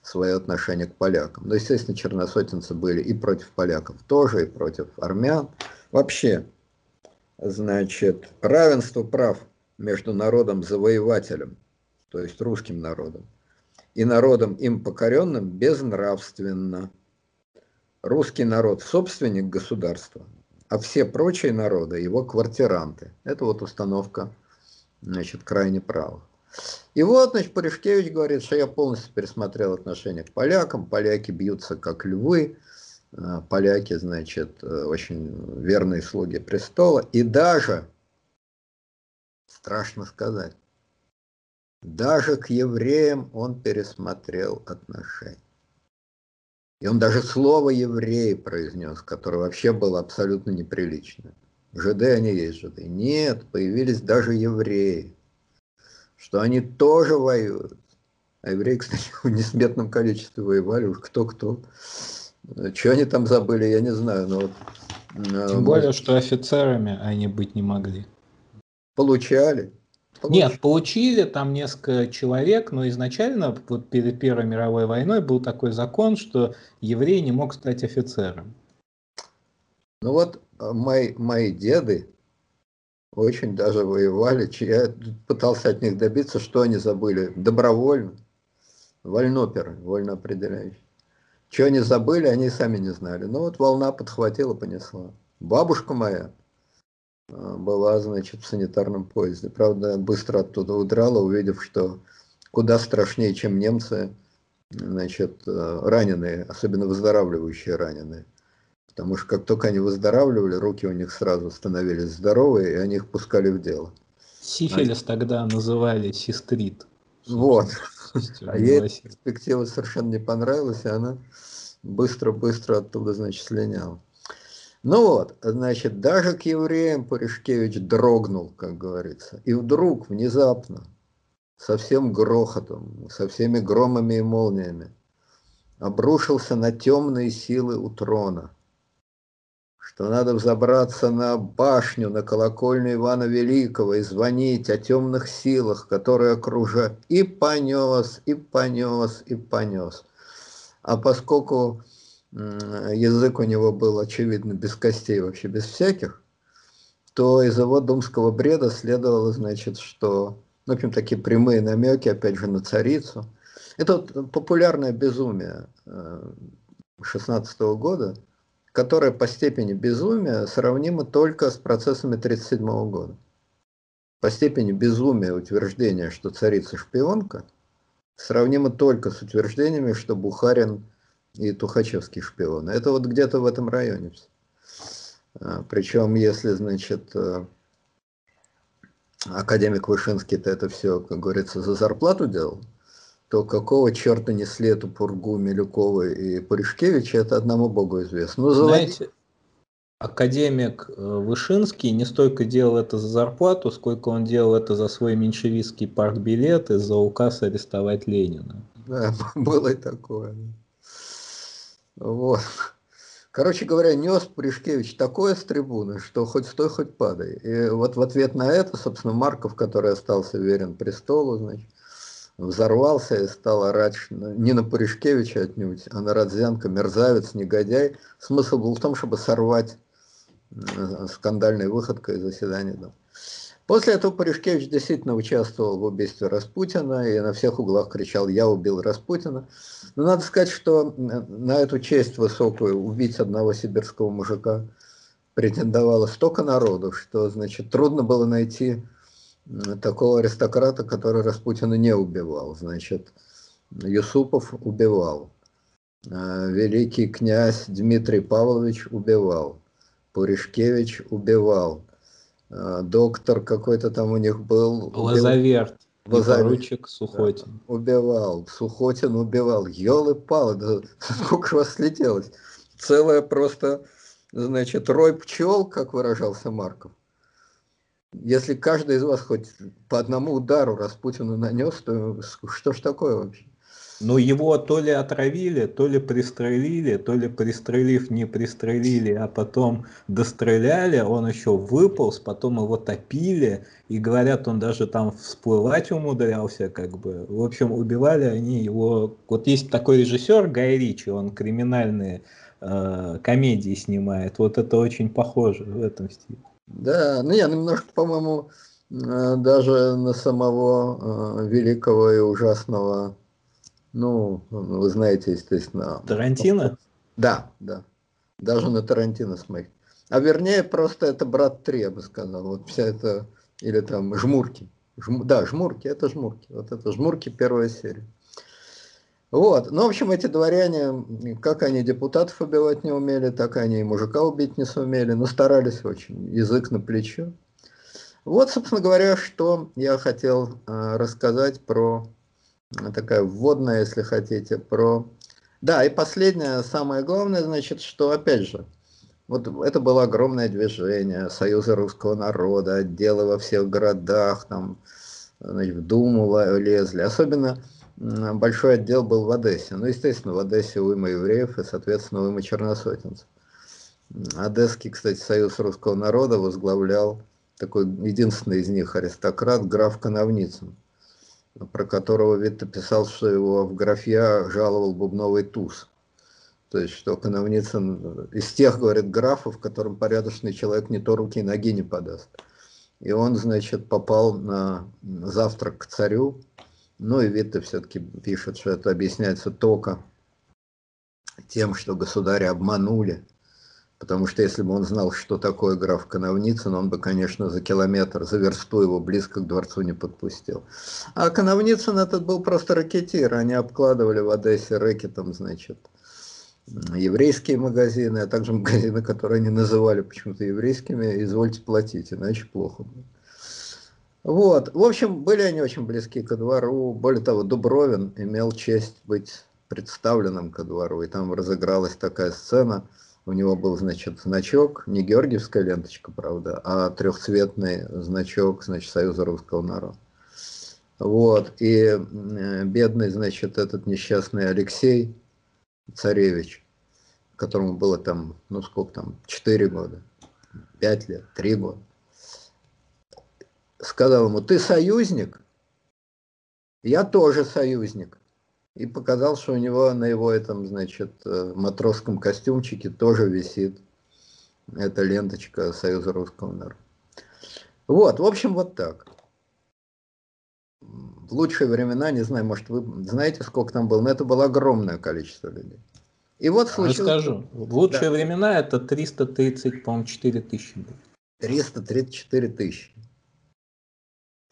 свое отношение к полякам. Но, естественно, черносотенцы были и против поляков тоже, и против армян. Вообще, значит, равенство прав между народом-завоевателем, то есть русским народом, и народом им покоренным безнравственно. Русский народ – собственник государства, а все прочие народы – его квартиранты. Это вот установка значит, крайне правых. И вот, значит, Пуришкевич говорит, что я полностью пересмотрел отношение к полякам, поляки бьются как львы, поляки, значит, э, очень верные слуги престола, и даже, страшно сказать, даже к евреям он пересмотрел отношения. И он даже слово «еврей» произнес, которое вообще было абсолютно неприлично. Жиды они есть жиды. Нет, появились даже евреи что они тоже воюют. А евреи, кстати, [laughs] в несметном количестве воевали, уж кто-кто. Что они там забыли, я не знаю. Но вот, э, Тем более, что офицерами они быть не могли. Получали. Получ... Нет, получили там несколько человек, но изначально вот перед Первой мировой войной был такой закон, что еврей не мог стать офицером. Ну вот э, мои, мои деды, очень даже воевали. Я пытался от них добиться, что они забыли. Добровольно. Вольноперы, вольно определяющие. Что они забыли, они сами не знали. Ну вот волна подхватила, понесла. Бабушка моя а, была, значит, в санитарном поезде. Правда, быстро оттуда удрала, увидев, что куда страшнее, чем немцы, значит, э, раненые, особенно выздоравливающие раненые. Потому что как только они выздоравливали, руки у них сразу становились здоровые, и они их пускали в дело. Сифилис а... тогда называли сестрит. Вот. А ей эта перспектива совершенно не понравилась, и она быстро-быстро оттуда, значит, слиняла. Ну вот, значит, даже к евреям Пуришкевич дрогнул, как говорится. И вдруг, внезапно, со всем грохотом, со всеми громами и молниями, обрушился на темные силы у трона – что надо взобраться на башню, на колокольню Ивана Великого и звонить о темных силах, которые окружают. И понес, и понес, и понес. А поскольку язык у него был, очевидно, без костей, вообще без всяких, то из его думского бреда следовало, значит, что, ну, в общем, такие прямые намеки, опять же, на царицу. Это вот популярное безумие 16 э, года – которая по степени безумия сравнима только с процессами 1937 года. По степени безумия утверждения, что царица шпионка, сравнимо только с утверждениями, что Бухарин и Тухачевский шпионы. Это вот где-то в этом районе. А, Причем, если, значит, э, академик Вышинский-то это все, как говорится, за зарплату делал, то какого черта несли эту пургу Милюкова и Пуришкевича, это одному богу известно. Ну, Знаете, академик э, Вышинский не столько делал это за зарплату, сколько он делал это за свой меньшевистский партбилет и за указ арестовать Ленина. Да, [laughs] было и такое. Вот. Короче говоря, нес Пуришкевич такое с трибуны, что хоть стой, хоть падай. И вот в ответ на это, собственно, Марков, который остался верен престолу, значит, взорвался и стал орать не на Пуришкевича отнюдь, а на Родзянко, мерзавец, негодяй. Смысл был в том, чтобы сорвать э, скандальной выходкой заседание. Да. После этого Пуришкевич действительно участвовал в убийстве Распутина и на всех углах кричал «Я убил Распутина». Но надо сказать, что на эту честь высокую убить одного сибирского мужика претендовало столько народу, что, значит, трудно было найти такого аристократа, который Распутина не убивал. Значит, Юсупов убивал, э, великий князь Дмитрий Павлович убивал, Пуришкевич убивал, э, доктор какой-то там у них был. Лазаверт. Лазаручик Сухотин. Да, убивал, Сухотин убивал. Елы-палы, да сколько вас слетелось. Целая просто, значит, рой пчел, как выражался Марков. Если каждый из вас хоть по одному удару Распутину нанес, то что ж такое вообще? Ну, его то ли отравили, то ли пристрелили, то ли пристрелив не пристрелили, а потом достреляли, он еще выполз, потом его топили, и говорят, он даже там всплывать умудрялся, как бы. В общем, убивали они его... Вот есть такой режиссер Гай Ричи, он криминальные э, комедии снимает, вот это очень похоже в этом стиле. Да, ну я немножко, по-моему, э, даже на самого э, великого и ужасного ну, вы знаете, естественно. Тарантино? Да, да. Даже на Тарантино смотреть. А вернее, просто это брат 3, я бы сказал. Вот вся эта, или там жмурки. Жм, да, жмурки, это жмурки. Вот это жмурки первая серия. Вот, ну, в общем, эти дворяне, как они депутатов убивать не умели, так они и мужика убить не сумели, но старались очень, язык на плечо. Вот, собственно говоря, что я хотел э, рассказать про такая вводная, если хотите, про... Да, и последнее, самое главное, значит, что, опять же, вот это было огромное движение Союза русского народа, отделы во всех городах, там, значит, в Думу лезли. Особенно большой отдел был в Одессе. Ну, естественно, в Одессе уйма евреев и, соответственно, уйма черносотенцев. Одесский, кстати, Союз русского народа возглавлял такой единственный из них аристократ, граф Коновницын про которого Витте писал, что его в графья жаловал бубновый туз. То есть, что Коновницын из тех, говорит, графов, которым порядочный человек не то руки, ноги не подаст. И он, значит, попал на завтрак к царю. Ну и Витте все-таки пишет, что это объясняется только тем, что государя обманули Потому что если бы он знал, что такое граф Коновницын, он бы, конечно, за километр, за версту его близко к дворцу не подпустил. А Коновницын этот был просто ракетир. Они обкладывали в Одессе рэкетом, значит, еврейские магазины, а также магазины, которые они называли почему-то еврейскими, извольте платить, иначе плохо будет. Вот, в общем, были они очень близки ко двору. Более того, Дубровин имел честь быть представленным ко двору, и там разыгралась такая сцена – у него был, значит, значок, не георгиевская ленточка, правда, а трехцветный значок, значит, Союза русского народа. Вот, и бедный, значит, этот несчастный Алексей Царевич, которому было там, ну сколько там, 4 года, 5 лет, 3 года, сказал ему, ты союзник? Я тоже союзник и показал, что у него на его этом, значит, э, матросском костюмчике тоже висит эта ленточка Союза русского народа. Вот, в общем, вот так. В лучшие времена, не знаю, может, вы знаете, сколько там было, но это было огромное количество людей. И вот случилось... Расскажу. В лучшие да. времена это 330, по-моему, 4 тысячи было. 334 тысячи.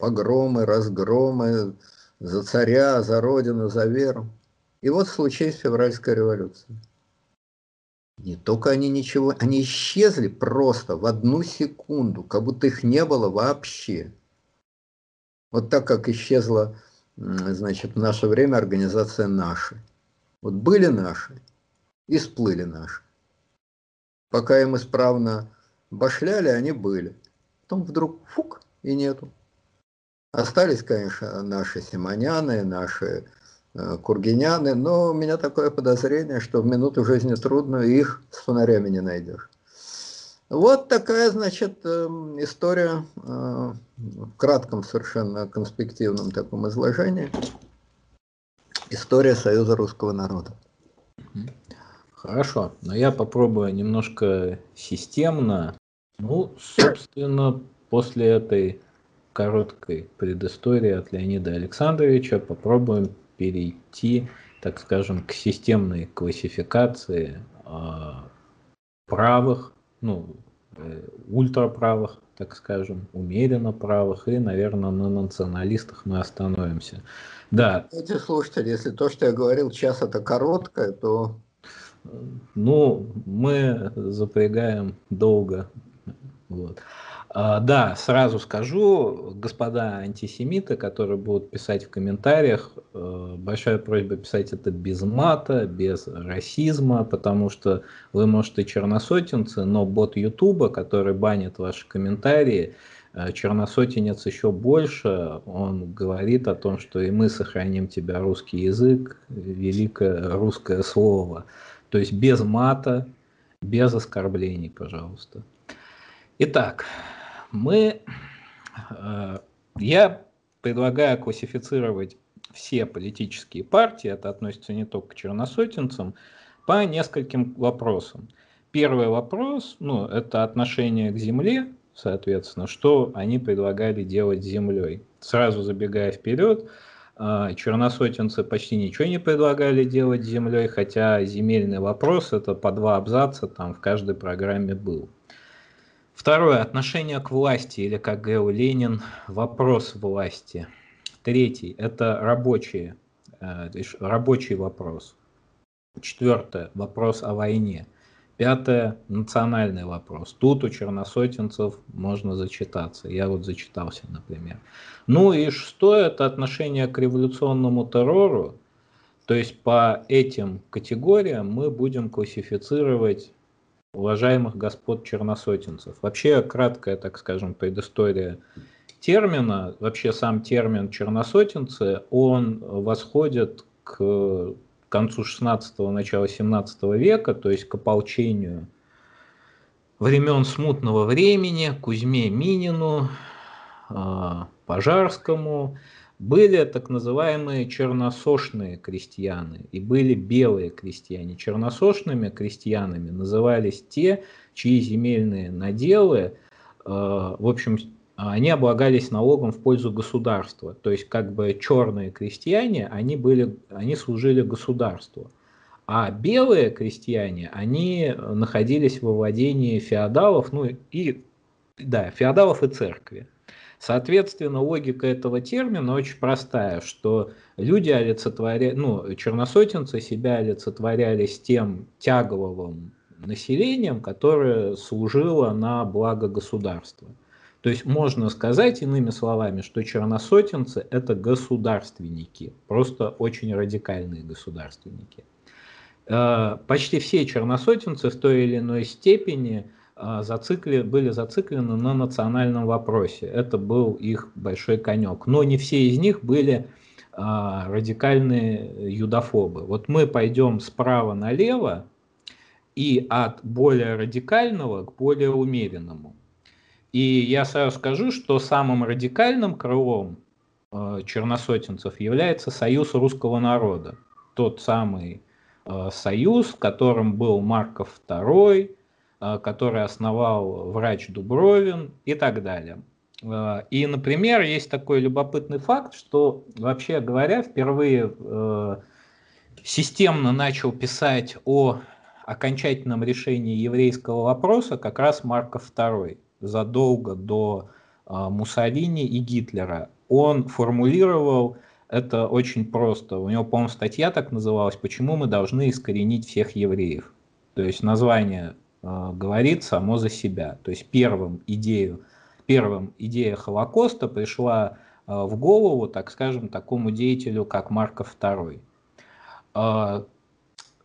Погромы, разгромы, за царя, за родину, за веру. И вот случилась февральская революция. Не только они ничего, они исчезли просто в одну секунду, как будто их не было вообще. Вот так как исчезла, значит, в наше время организация «Наши». Вот были наши и сплыли наши. Пока им исправно башляли, они были. Потом вдруг фук и нету. Остались, конечно, наши симоняны, наши э, кургиняны, но у меня такое подозрение, что в минуту жизни трудную их с фонарями не найдешь. Вот такая, значит, эм, история э, в кратком совершенно конспективном таком изложении. История Союза русского народа. Хорошо, но я попробую немножко системно. Ну, собственно, после этой короткой предыстории от Леонида Александровича попробуем перейти, так скажем, к системной классификации э, правых, ну, э, ультраправых, так скажем, умеренно правых, и, наверное, на националистах мы остановимся. Да. Эти слушатели, если то, что я говорил, час это короткое, то... Ну, мы запрягаем долго. Вот. А, да, сразу скажу, господа антисемиты, которые будут писать в комментариях, э, большая просьба писать это без мата, без расизма, потому что вы, может, и черносотенцы, но бот Ютуба, который банит ваши комментарии, э, черносотенец еще больше, он говорит о том, что и мы сохраним тебя русский язык, великое русское слово. То есть без мата, без оскорблений, пожалуйста. Итак, мы, э, я предлагаю классифицировать все политические партии, это относится не только к черносотенцам, по нескольким вопросам. Первый вопрос, ну, это отношение к земле, соответственно, что они предлагали делать с землей. Сразу забегая вперед, э, черносотенцы почти ничего не предлагали делать с землей, хотя земельный вопрос, это по два абзаца там в каждой программе был. Второе. Отношение к власти, или, как говорил Ленин, вопрос власти. Третий. Это рабочие, э, рабочий вопрос. Четвертое. Вопрос о войне. Пятое. Национальный вопрос. Тут у черносотенцев можно зачитаться. Я вот зачитался, например. Ну и шестое. Это отношение к революционному террору. То есть по этим категориям мы будем классифицировать уважаемых господ черносотенцев. Вообще краткая, так скажем, предыстория термина, вообще сам термин черносотенцы, он восходит к концу 16-го, начала 17 века, то есть к ополчению времен смутного времени, Кузьме Минину, а, Пожарскому, были так называемые черносошные крестьяне и были белые крестьяне. Черносошными крестьянами назывались те, чьи земельные наделы, э, в общем, они облагались налогом в пользу государства. То есть как бы черные крестьяне, они, были, они служили государству. А белые крестьяне, они находились во владении феодалов, ну и да, феодалов и церкви. Соответственно, логика этого термина очень простая, что люди олицетворяли, ну, черносотенцы себя олицетворяли с тем тяговым населением, которое служило на благо государства. То есть можно сказать иными словами, что черносотенцы это государственники, просто очень радикальные государственники. Э, почти все черносотенцы в той или иной степени зацикли, были зациклены на национальном вопросе. Это был их большой конек. Но не все из них были а, радикальные юдофобы. Вот мы пойдем справа налево и от более радикального к более умеренному. И я сразу скажу, что самым радикальным крылом э, черносотенцев является Союз русского народа. Тот самый союз, в котором был Марков II, который основал врач Дубровин и так далее. Э, и, например, есть такой любопытный факт, что, вообще говоря, впервые э, системно начал писать о окончательном решении еврейского вопроса как раз Марков II, задолго до Муссолини и Гитлера. Он формулировал это очень просто. У него, по-моему, статья так называлась «Почему мы должны искоренить всех евреев?». То есть название Э, говорит само за себя. То есть первым идею, первым идея Холокоста пришла э, в голову, так скажем, такому деятелю, как Марков II. Э,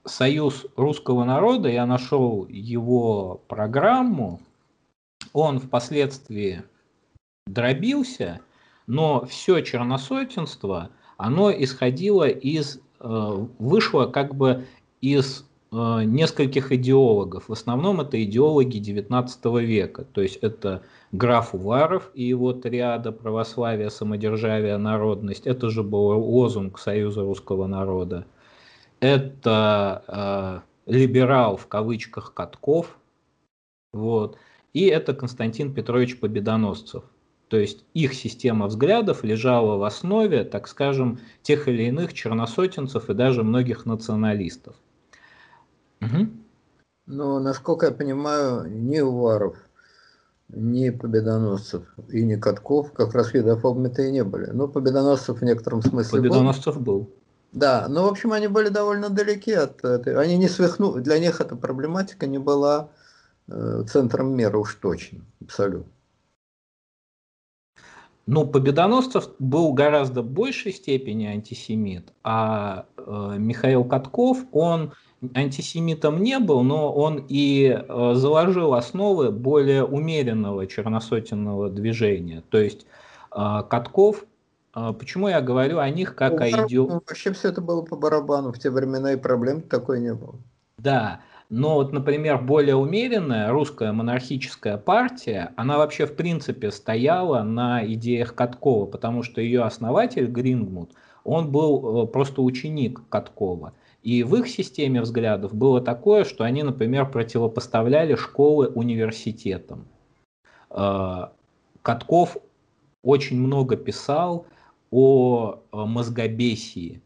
Союз русского народа, я нашел его программу, он впоследствии дробился, но все черносотенство, оно исходило из, вышло как бы из нескольких идеологов. В основном это идеологи XIX века. То есть это граф Уваров и его триада православие, самодержавие, народность. Это же был лозунг Союза русского народа. Это э, либерал в кавычках Катков. Вот. И это Константин Петрович Победоносцев. То есть их система взглядов лежала в основе, так скажем, тех или иных черносотенцев и даже многих националистов. Угу. Но, насколько я понимаю, ни Уваров, ни победоносцев и ни катков, как раз юдофобами-то и не были. Но ну, победоносцев в некотором смысле Победоносцев был. был. Да, но в общем они были довольно далеки от этой. Они не свихну, для них эта проблематика не была э, центром мира уж точно, абсолютно. Ну, Победоносцев был гораздо большей степени антисемит, а э, Михаил Катков, он антисемитом не был, но он и э, заложил основы более умеренного черносотенного движения. То есть э, Катков, э, почему я говорю о них как ну, о идеологии? Вообще все это было по барабану, в те времена и проблем такой не было. Да, но вот, например, более умеренная русская монархическая партия, она вообще в принципе стояла на идеях Каткова, потому что ее основатель Грингмут, он был просто ученик Каткова. И в их системе взглядов было такое, что они, например, противопоставляли школы университетам. Э, Катков очень много писал о мозгобесии,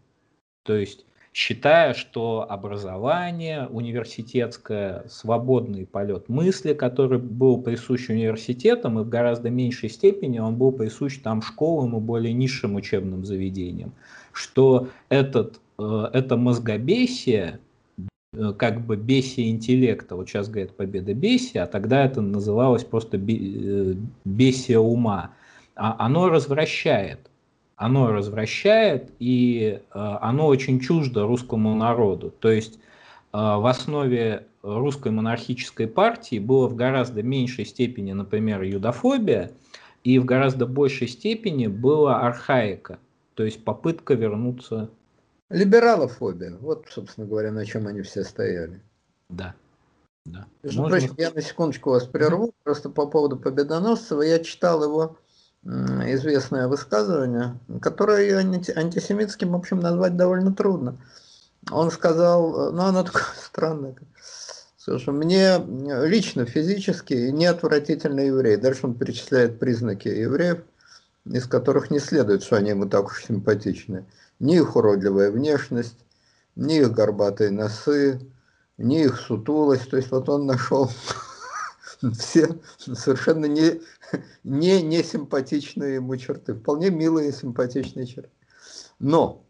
то есть считая, что образование университетское, свободный полет мысли, который был присущ университетам, и в гораздо меньшей степени он был присущ там школам и более низшим учебным заведениям, что этот Э, это мозгобесие, э, как бы бесие интеллекта, вот сейчас говорят победа бесия, а тогда это называлось просто э, бесие ума. А оно развращает, оно развращает, и оно очень чуждо русскому народу. То есть в основе русской монархической партии было в гораздо меньшей степени, например, юдофобия, и в гораздо большей степени была архаика, то есть попытка вернуться Либералофобия. Вот, собственно говоря, на чем они все стояли. Да. Да. Между Можно... прочим, я на секундочку вас прерву, mm-hmm. просто по поводу Победоносцева. Я читал его известное высказывание, которое анти- антисемитским, в общем, назвать довольно трудно. Он сказал, ну оно [laughs] такое странное. Слушай, мне лично физически не отвратительно еврей. Дальше он перечисляет признаки евреев, из которых не следует, что они ему так уж симпатичны ни их уродливая внешность, ни их горбатые носы, ни их сутулость. То есть вот он нашел [laughs] все совершенно не, не, не симпатичные ему черты, вполне милые симпатичные черты. Но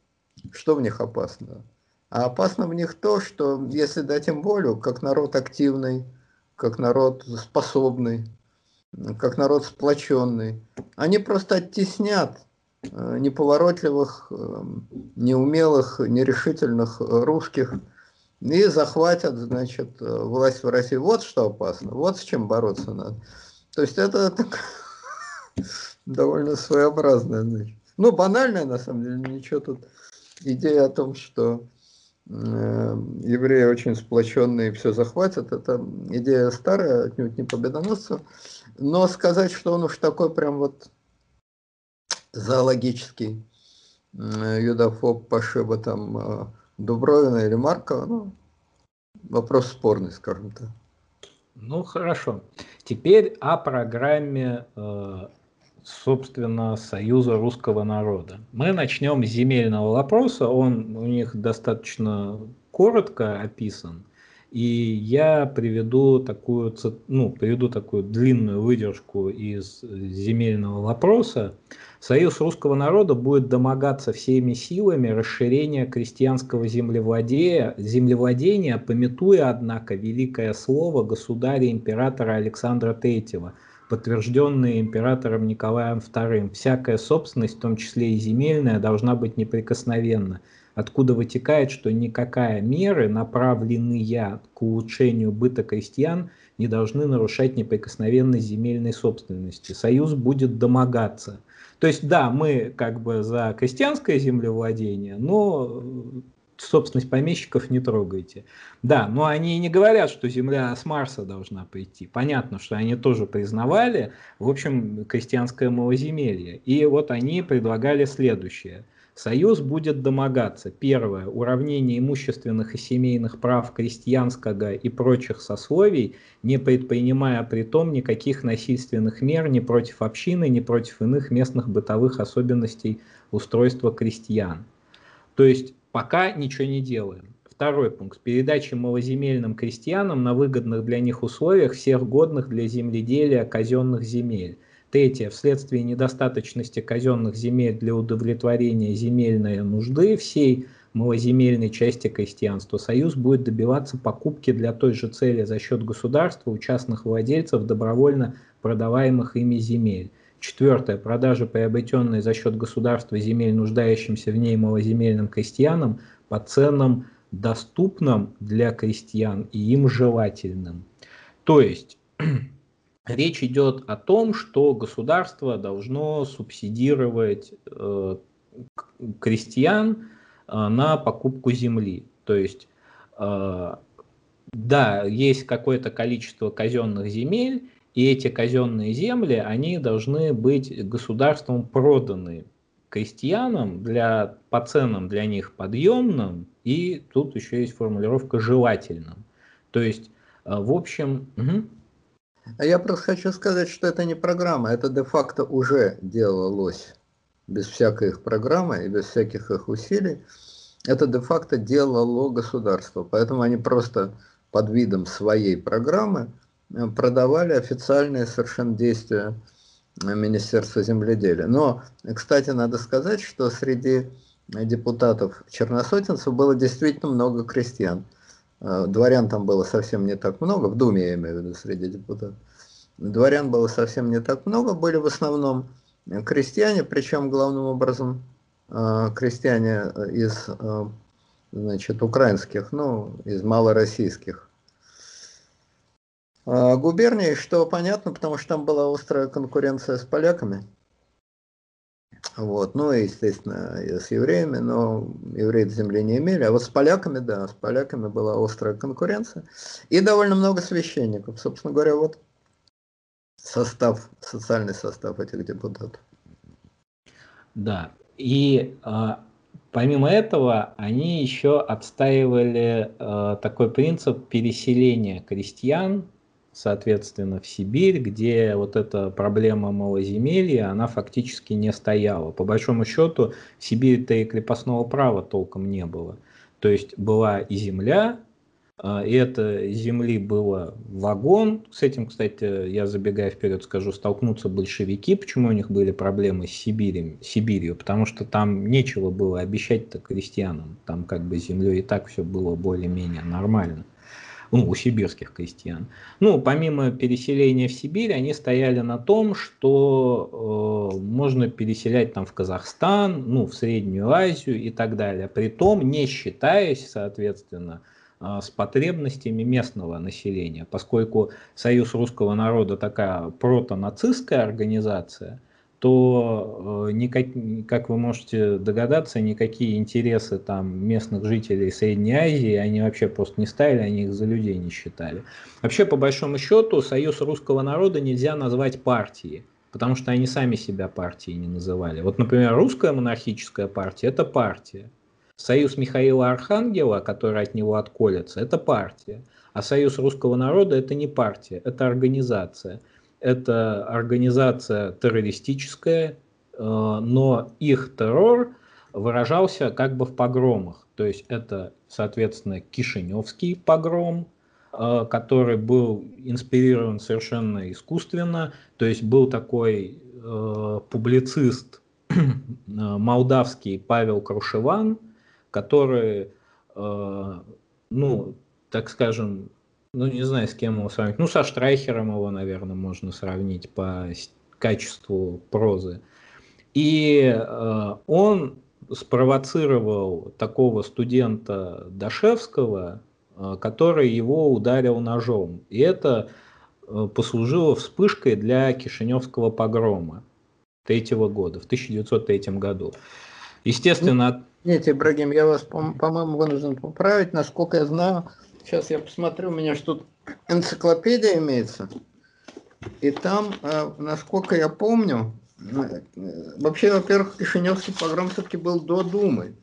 что в них опасно? А опасно в них то, что если дать им волю, как народ активный, как народ способный, как народ сплоченный, они просто оттеснят неповоротливых, э, неумелых, нерешительных русских и захватят, значит, власть в России. Вот что опасно, вот с чем бороться надо. То есть это [laughs] так, довольно своеобразное, значит. Ну, банальное, на самом деле, ничего тут. Идея о том, что э, евреи очень сплоченные все захватят, это идея старая, отнюдь не победоносца. Но сказать, что он уж такой прям вот зоологический юдофоб пошиба там э, Дубровина или Маркова, ну, вопрос спорный, скажем так. Ну, хорошо. Теперь о программе, э, собственно, Союза русского народа. Мы начнем с земельного вопроса. Он у них достаточно коротко описан. И я приведу такую, ну, приведу такую длинную выдержку из земельного вопроса. Союз русского народа будет домогаться всеми силами расширения крестьянского землевладения, землевладения пометуя, однако, великое слово государя-императора Александра III, подтвержденное императором Николаем II. Всякая собственность, в том числе и земельная, должна быть неприкосновенна откуда вытекает, что никакая меры, направленные к улучшению быта крестьян, не должны нарушать неприкосновенность земельной собственности. Союз будет домогаться – то есть, да, мы как бы за крестьянское землевладение, но собственность помещиков не трогайте. Да, но они не говорят, что Земля с Марса должна прийти. Понятно, что они тоже признавали, в общем, крестьянское малоземелье. И вот они предлагали следующее. Союз будет домогаться. Первое. Уравнение имущественных и семейных прав крестьянского и прочих сословий, не предпринимая при том никаких насильственных мер ни против общины, ни против иных местных бытовых особенностей устройства крестьян. То есть пока ничего не делаем. Второй пункт. Передача малоземельным крестьянам на выгодных для них условиях всех годных для земледелия казенных земель. Третье. Вследствие недостаточности казенных земель для удовлетворения земельной нужды всей малоземельной части крестьянства, Союз будет добиваться покупки для той же цели за счет государства у частных владельцев добровольно продаваемых ими земель. Четвертое. Продажа приобретенной за счет государства земель нуждающимся в ней малоземельным крестьянам по ценам, доступным для крестьян и им желательным. То есть [clears throat] речь идет о том, что государство должно субсидировать э, крестьян э, на покупку земли. То есть, э, да, есть какое-то количество казенных земель, и эти казенные земли, они должны быть государством проданы крестьянам для, по ценам для них подъемным, и тут еще есть формулировка желательным. То есть, э, в общем... Угу. А я просто хочу сказать, что это не программа, это де-факто уже делалось без всякой их программы и без всяких их усилий. Это де-факто делало государство, поэтому они просто под видом своей программы Э, продавали официальные совершенно действия Министерства земледелия. Но, кстати, надо сказать, что среди депутатов черносотенцев было действительно много крестьян. Э, дворян там было совсем не так много, в Думе я имею в виду среди депутатов. Дворян было совсем не так много, были в основном крестьяне, причем главным образом э, крестьяне из значит, украинских, ну, из малороссийских а, губернии, что понятно, потому что там была острая конкуренция с поляками. Вот, ну и, естественно, и с евреями, но евреи земли не имели. А вот с поляками, да, с поляками была острая конкуренция. И довольно много священников. Собственно говоря, вот состав, социальный состав этих депутатов. Да, и а, помимо этого они еще отстаивали а, такой принцип переселения крестьян соответственно, в Сибирь, где вот эта проблема малоземелья, она фактически не стояла. По большому счету, в Сибири-то и крепостного права толком не было. То есть была и земля, а, и это земли было вагон. С этим, кстати, я забегая вперед скажу, столкнутся большевики. Почему у них были проблемы с Сибирью? Сибирью? Потому что там нечего было обещать-то крестьянам. Там как бы землей и так все было более-менее нормально ну, у сибирских крестьян. Ну, помимо переселения в Сибирь, они стояли на том, что э, можно переселять там в Казахстан, ну, в Среднюю Азию и так далее. Притом не считаясь, соответственно, э, с потребностями местного населения, поскольку Союз русского народа такая протонацистская организация – то э, никак, как вы можете догадаться, никакие интересы там местных жителей Средней Азии они вообще просто не ставили, они их за людей не считали. Вообще, по большому счету, Союз русского народа нельзя назвать партией, потому что они сами себя партией не называли. Вот, например, русская монархическая партия – это партия. Союз Михаила Архангела, который от него отколется, это партия. А Союз русского народа – это не партия, это организация – это организация террористическая, э, но их террор выражался как бы в погромах. То есть это, соответственно, Кишиневский погром, э, который был инспирирован совершенно искусственно. То есть был такой э, публицист [clears throat] молдавский Павел Крушеван, который, ну, так скажем, ну, не знаю, с кем его сравнить. Ну, со Штрайхером его, наверное, можно сравнить по качеству прозы. И э, он спровоцировал такого студента Дашевского, э, который его ударил ножом. И это э, послужило вспышкой для Кишиневского погрома третьего года, в 1903 году. Естественно... Нет, Ибрагим, я вас, по-моему, вынужден поправить. Насколько я знаю, Сейчас я посмотрю, у меня что тут энциклопедия имеется. И там, э, насколько я помню, э, вообще, во-первых, Кишиневский погром все-таки был до Думы.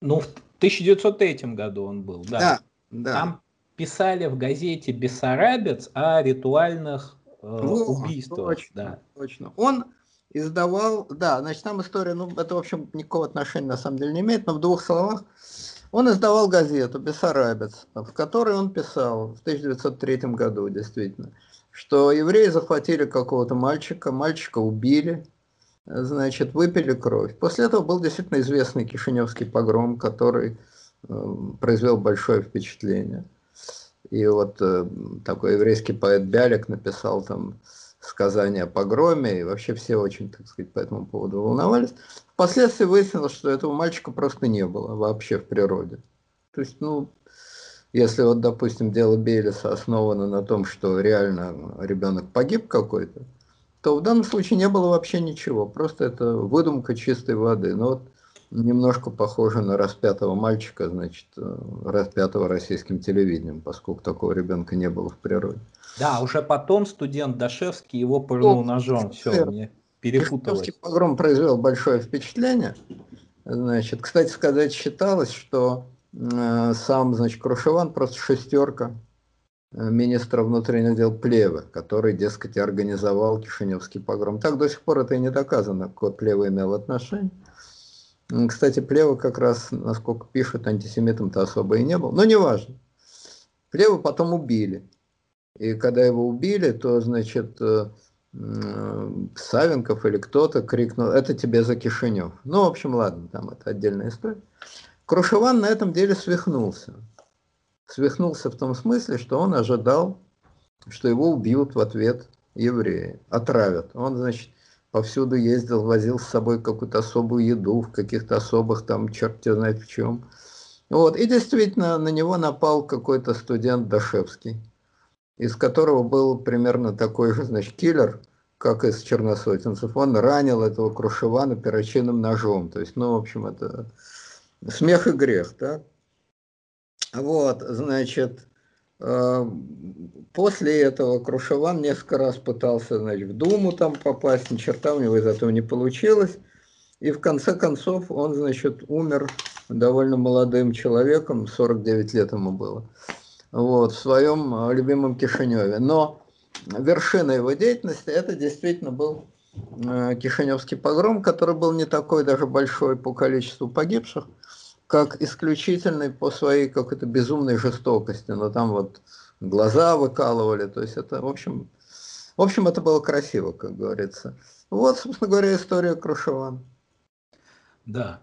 Ну, в 1903 году он был, да. Да, да. Там писали в газете «Бессарабец» о ритуальных э, Во, убийствах. Точно, да. точно. Он издавал, да, значит, там история, ну, это, в общем, никакого отношения на самом деле не имеет, но в двух словах, Он издавал газету «Бессарабец», в которой он писал в 1903 году, действительно, что евреи захватили какого-то мальчика, мальчика убили, значит, выпили кровь. После этого был действительно известный Кишиневский погром, который э, произвел большое впечатление. И вот э, такой еврейский поэт Бялик написал там сказания о погроме, и вообще все очень, так сказать, по этому поводу волновались. Впоследствии выяснилось, что этого мальчика просто не было вообще в природе. То есть, ну, если вот, допустим, дело Бейлиса основано на том, что реально ребенок погиб какой-то, то в данном случае не было вообще ничего, просто это выдумка чистой воды. Но вот немножко похоже на распятого мальчика, значит, распятого российским телевидением, поскольку такого ребенка не было в природе. Да, уже потом студент Дашевский его пырнул ножом. Все, мне перепуталось. Погром произвел большое впечатление. Значит, кстати сказать, считалось, что э, сам, значит, Крушеван просто шестерка э, министра внутренних дел Плевы, который, дескать, организовал Кишиневский погром. Так до сих пор это и не доказано, какое Плева имел отношение. Кстати, Плева как раз, насколько пишут, антисемитом-то особо и не был. Но неважно. Плева потом убили. И когда его убили, то, значит, э, Савенков или кто-то крикнул, это тебе за Кишинев. Ну, в общем, ладно, там это отдельная история. Крушеван на этом деле свихнулся. Свихнулся в том смысле, что он ожидал, что его убьют в ответ евреи, отравят. Он, значит, повсюду ездил, возил с собой какую-то особую еду в каких-то особых там, черт знает в чем. Вот. И действительно на него напал какой-то студент Дашевский, из которого был примерно такой же, значит, киллер, как из черносотенцев. Он ранил этого Крушевана перочинным ножом. То есть, ну, в общем, это смех и грех, да? Вот, значит, Э, после этого Крушеван несколько раз пытался значит, в Думу там попасть, ни черта у него из этого не получилось. И в конце концов он, значит, умер довольно молодым человеком, 49 лет ему было, вот, в своем э, любимом Кишиневе. Но вершина его деятельности это действительно был э, Кишиневский погром, который был не такой даже большой по количеству погибших, как исключительный по своей какой-то безумной жестокости, но там вот глаза выкалывали, то есть это, в общем, в общем, это было красиво, как говорится. Вот, собственно говоря, история Крушеван. Да.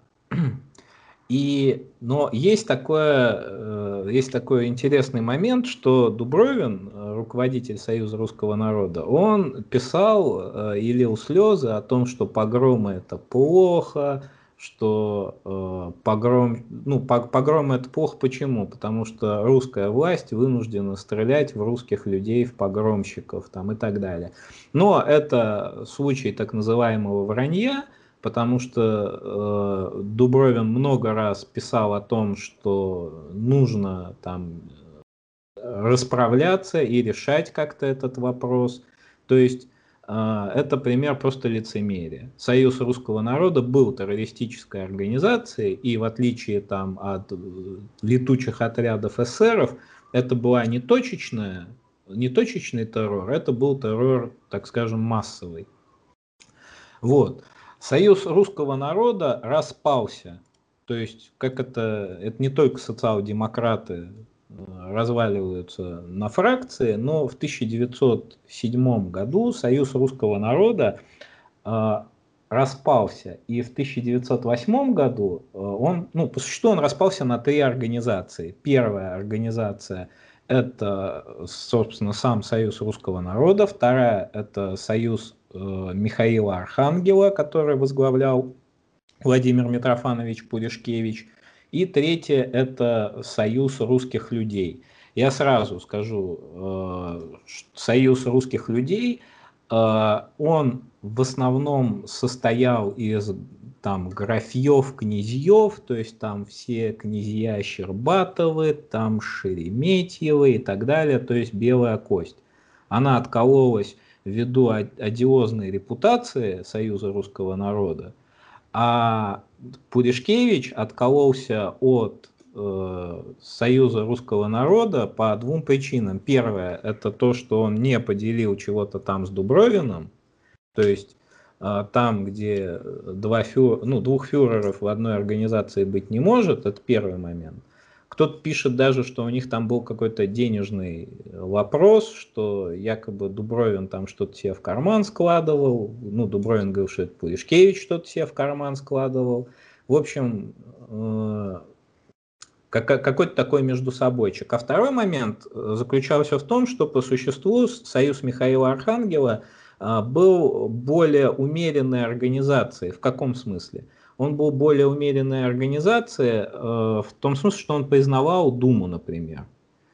И, но есть, такое, э, есть такой интересный момент, что Дубровин, руководитель Союза русского народа, он писал э, и лил слезы о том, что погромы это плохо, что э, погром, ну, погром это плохо почему? Потому что русская власть вынуждена стрелять в русских людей, в погромщиков там, и так далее. Но это случай так называемого вранья, потому что э, Дубровин много раз писал о том, что нужно там расправляться и решать как-то этот вопрос. То есть а, это пример просто лицемерия. Союз русского народа был террористической организацией, и в отличие там, от э, летучих отрядов эсеров, это была не точечная, не точечный террор, это был террор, так скажем, массовый. Вот. Союз русского народа распался. То есть, как это, это не только социал-демократы разваливаются на фракции, но в 1907 году Союз русского народа э, распался, и в 1908 году э, он, ну, по существу он распался на три организации. Первая организация – это, собственно, сам Союз русского народа, вторая – это Союз э, Михаила Архангела, который возглавлял Владимир Митрофанович Пуришкевич – и третье – это союз русских людей. Я сразу скажу, э, союз русских людей, э, он в основном состоял из там графьев, князьев, то есть там все князья Щербатовы, там Шереметьевы и так далее, то есть белая кость. Она откололась ввиду одиозной репутации Союза русского народа, а Пуришкевич откололся от э, Союза русского народа по двум причинам. Первое, это то, что он не поделил чего-то там с Дубровиным, то есть а, там, где два фюр... ну, двух фюреров в одной организации быть не может, это первый момент. Кто-то пишет даже, что у них там был какой-то денежный вопрос, что якобы Дубровин там что-то себе в карман складывал. Ну, Дубровин говорил, что это Пулишкевич что-то себе в карман складывал. В общем, э, какой-то такой между собойчик. А второй момент э, заключался в том, что по существу Союз Михаила Архангела э, был более умеренной организацией. В каком смысле? Он был более умеренной организацией э, в том смысле, что он признавал Думу, например.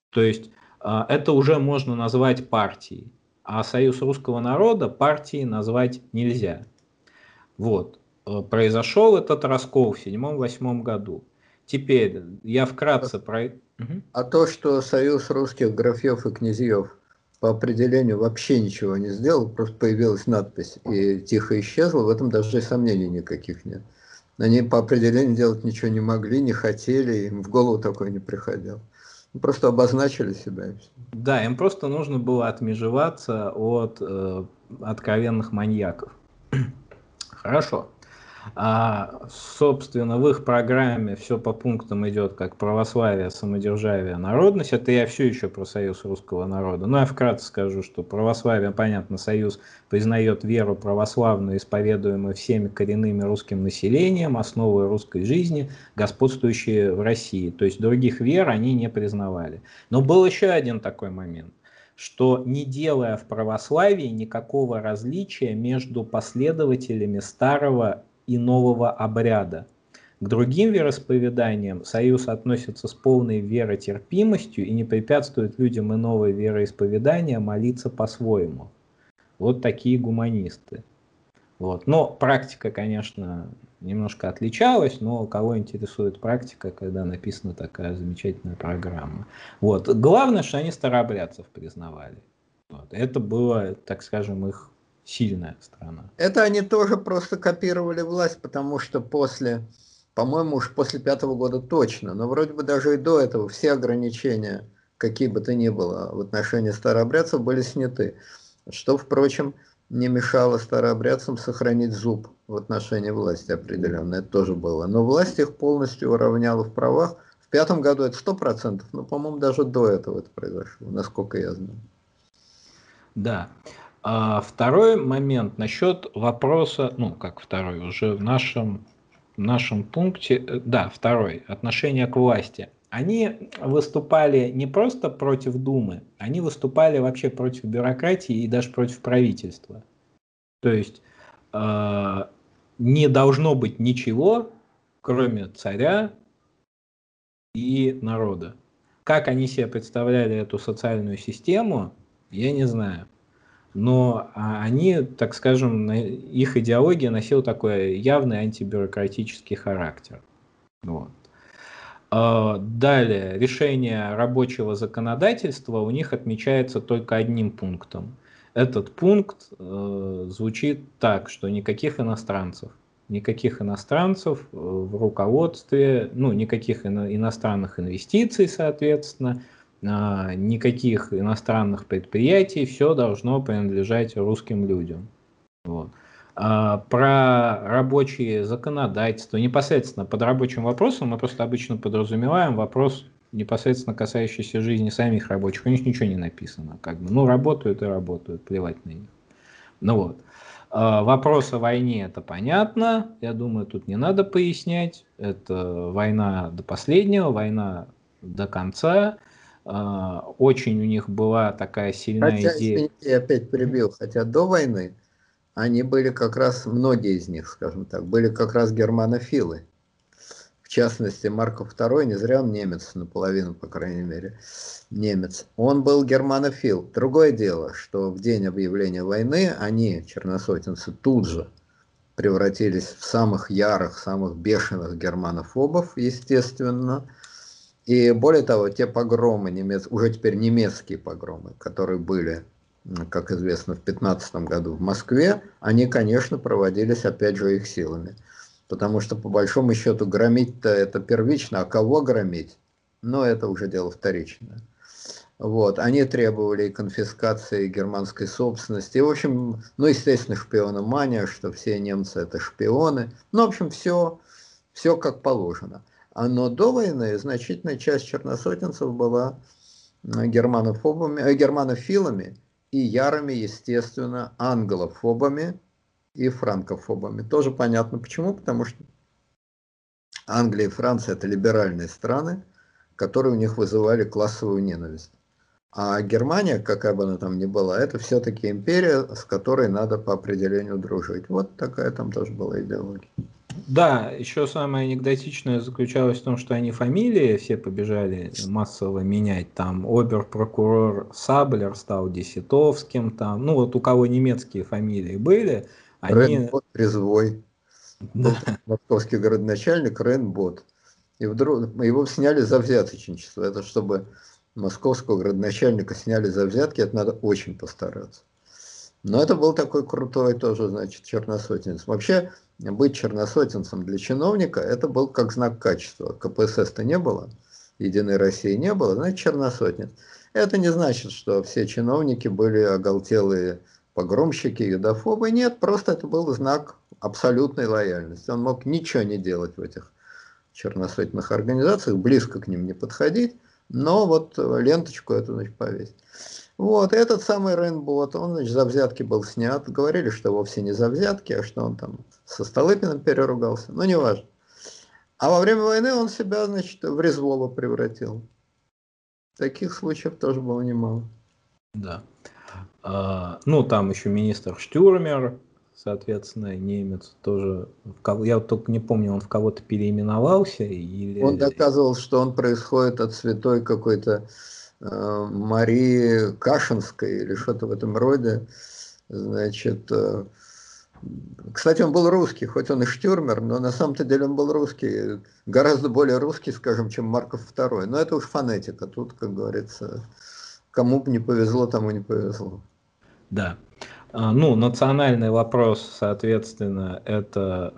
То есть э, это уже можно назвать партией, а Союз русского народа партией назвать нельзя. Вот. Э, произошел этот раскол в седьмом-восьмом году. Теперь я вкратце про... А то, что Союз русских графьев и князьев по определению вообще ничего не сделал, просто появилась надпись и тихо исчезла, в этом даже сомнений никаких нет. Они по определению делать ничего не могли, не хотели, им в голову такое не приходило. Просто обозначили себя. Да, им просто нужно было отмежеваться от э, откровенных маньяков. [clears throat] Хорошо. А, собственно, в их программе все по пунктам идет как православие, самодержавие, народность. Это я все еще про союз русского народа. Ну, я вкратце скажу, что православие, понятно, союз признает веру православную, исповедуемую всеми коренными русским населением, основой русской жизни, господствующие в России. То есть других вер они не признавали. Но был еще один такой момент что не делая в православии никакого различия между последователями старого и нового обряда. К другим вероисповеданиям Союз относится с полной веротерпимостью и не препятствует людям иного вероисповедания молиться по-своему. Вот такие гуманисты. Вот. Но практика, конечно, немножко отличалась, но кого интересует практика, когда написана такая замечательная программа. Вот. Главное, что они старообрядцев признавали. Вот. Это было, так скажем, их сильная страна. Это они тоже просто копировали власть, потому что после, по-моему, уж после пятого года точно, но вроде бы даже и до этого все ограничения, какие бы то ни было в отношении старообрядцев, были сняты. Что, впрочем, не мешало старообрядцам сохранить зуб в отношении власти определенно. Это тоже было. Но власть их полностью уравняла в правах. В пятом году это сто процентов, но, по-моему, даже до этого это произошло, насколько я знаю. Да. А второй момент насчет вопроса, ну как второй, уже в нашем, в нашем пункте, э, да, второй, отношение к власти. Они выступали не просто против Думы, они выступали вообще против бюрократии и даже против правительства. То есть э, не должно быть ничего, кроме царя и народа. Как они себе представляли эту социальную систему, я не знаю но а, они, так скажем, их идеология носила такой явный антибюрократический характер. Вот. А, далее, решение рабочего законодательства у них отмечается только одним пунктом. Этот пункт э, звучит так, что никаких иностранцев, никаких иностранцев э, в руководстве, ну, никаких ино, иностранных инвестиций, соответственно, никаких иностранных предприятий, все должно принадлежать русским людям. Вот. А, про рабочие законодательства, непосредственно под рабочим вопросом мы просто обычно подразумеваем вопрос непосредственно касающийся жизни самих рабочих. У них ничего не написано. Как бы. Ну, работают и работают, плевать на них. Ну вот. А, вопрос о войне это понятно. Я думаю, тут не надо пояснять. Это война до последнего, война до конца. А, очень у них была такая сильная хотя, идея. Извините, я опять прибил, хотя до войны они были как раз, многие из них, скажем так, были как раз германофилы. В частности, Марков II, не зря он немец, наполовину, по крайней мере, немец. Он был германофил. Другое дело, что в день объявления войны они, черносотенцы, тут же превратились в самых ярых, самых бешеных германофобов, естественно, и более того, те погромы, немец... уже теперь немецкие погромы, которые были, как известно, в 15 году в Москве, они, конечно, проводились опять же их силами. Потому что, по большому счету, громить-то это первично, а кого громить? Но это уже дело вторичное. Вот, они требовали конфискации германской собственности. И, в общем, ну, естественно, шпиономания, что все немцы это шпионы. Ну, в общем, все, все как положено. А Но до войны значительная часть черносотенцев была германофобами, э, германофилами и ярыми, естественно, англофобами и франкофобами. Тоже понятно почему, потому что Англия и Франция это либеральные страны, которые у них вызывали классовую ненависть. А Германия, какая бы она там ни была, это все-таки империя, с которой надо по определению дружить. Вот такая там тоже была идеология. Да, еще самое анекдотичное заключалось в том, что они фамилии все побежали массово менять. Там обер-прокурор Саблер стал Десятовским, там, ну вот у кого немецкие фамилии были, они... Ренбот Резвой. [laughs] Да. Московский городначальник Ренбот. И вдруг его сняли за взяточничество. Это чтобы московского градоначальника сняли за взятки, это надо очень постараться. Но это был такой крутой тоже, значит, черносотенец. Вообще, быть черносотенцем для чиновника, это был как знак качества. КПСС-то не было, Единой России не было, значит, черносотенец. Это не значит, что все чиновники были оголтелые погромщики, юдофобы. Нет, просто это был знак абсолютной лояльности. Он мог ничего не делать в этих черносотенных организациях, близко к ним не подходить, но вот ленточку эту значит, повесить. Вот, этот самый Рейнбот, он, значит, за взятки был снят. Говорили, что вовсе не за взятки, а что он там со Столыпиным переругался. Но не важно. А во время войны он себя, значит, в Резвола превратил. Таких случаев тоже было немало. Да. А, ну, там еще министр Штюрмер, соответственно, немец тоже, я вот только не помню, он в кого-то переименовался или... Он доказывал, что он происходит от святой какой-то э, Марии Кашинской или что-то в этом роде. Значит, э, кстати, он был русский, хоть он и штюрмер, но на самом-то деле он был русский, гораздо более русский, скажем, чем Марков II. Но это уж фонетика, тут, как говорится, кому бы не повезло, тому не повезло. Да. А, ну, национальный вопрос, соответственно, это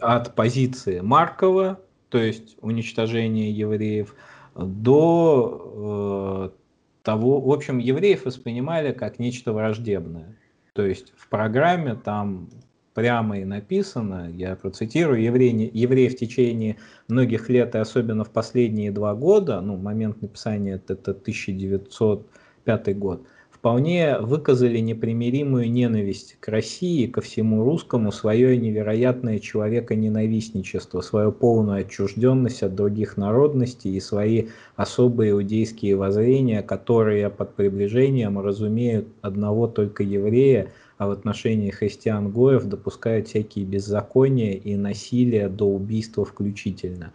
от позиции Маркова, то есть уничтожение евреев, до э, того, в общем, евреев воспринимали как нечто враждебное. То есть в программе там прямо и написано, я процитирую, евреи, евреи в течение многих лет, и особенно в последние два года, ну, момент написания это, это 1905 год, вполне выказали непримиримую ненависть к России, ко всему русскому, свое невероятное человеконенавистничество, свою полную отчужденность от других народностей и свои особые иудейские воззрения, которые под приближением разумеют одного только еврея, а в отношении христиан-гоев допускают всякие беззакония и насилие до убийства включительно.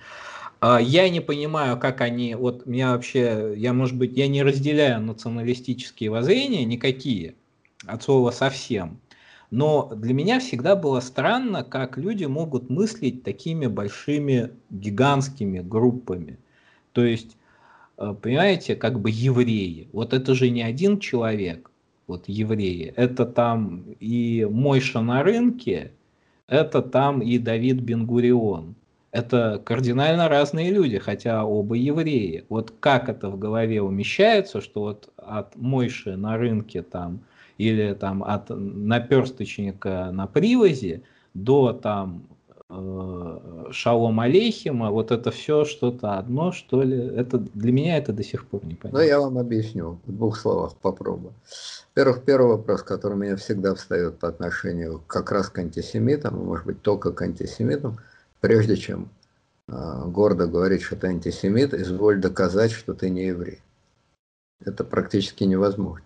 А, я не понимаю, как они, вот меня вообще, я, может быть, я не разделяю националистические воззрения никакие, от слова совсем. Но для меня всегда было странно, как люди могут мыслить такими большими, гигантскими группами. То есть, э, понимаете, как бы евреи. Вот это же не один человек, вот евреи. Это там и Мойша на рынке, это там и Давид Бенгурион это кардинально разные люди, хотя оба евреи. Вот как это в голове умещается, что вот от Мойши на рынке там или там от наперсточника на привозе до там э, Шалом Алейхима, вот это все что-то одно, что ли, это для меня это до сих пор не понятно. Ну, я вам объясню, в двух словах попробую. Во-первых, первый вопрос, который у меня всегда встает по отношению как раз к антисемитам, может быть, только к антисемитам – прежде чем а, гордо говорить, что ты антисемит, изволь доказать, что ты не еврей. Это практически невозможно.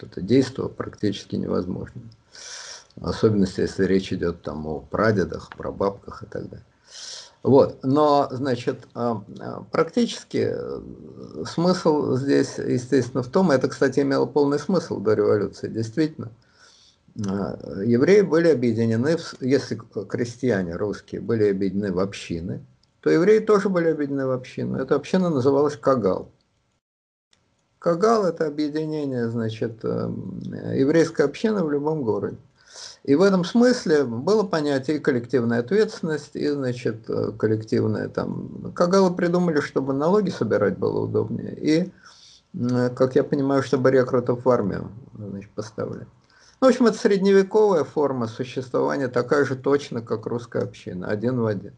Это действие практически невозможно. В особенности, если речь идет там о прадедах, прабабках и так далее. Вот, но, значит, а, а, практически э, смысл здесь, естественно, в том, это, кстати, имело полный смысл до революции, действительно, евреи были объединены, если крестьяне русские были объединены в общины, то евреи тоже были объединены в общину. Эта община называлась Кагал. Кагал – это объединение, значит, э, еврейской общины в любом городе. И в этом смысле было понятие и коллективная ответственность, и, значит, коллективная там... Кагалы придумали, чтобы налоги собирать было удобнее, и как я понимаю, чтобы рекрутов в армию значит, поставили. Ну, в общем, это средневековая форма существования, такая же точно, как русская община, один в один.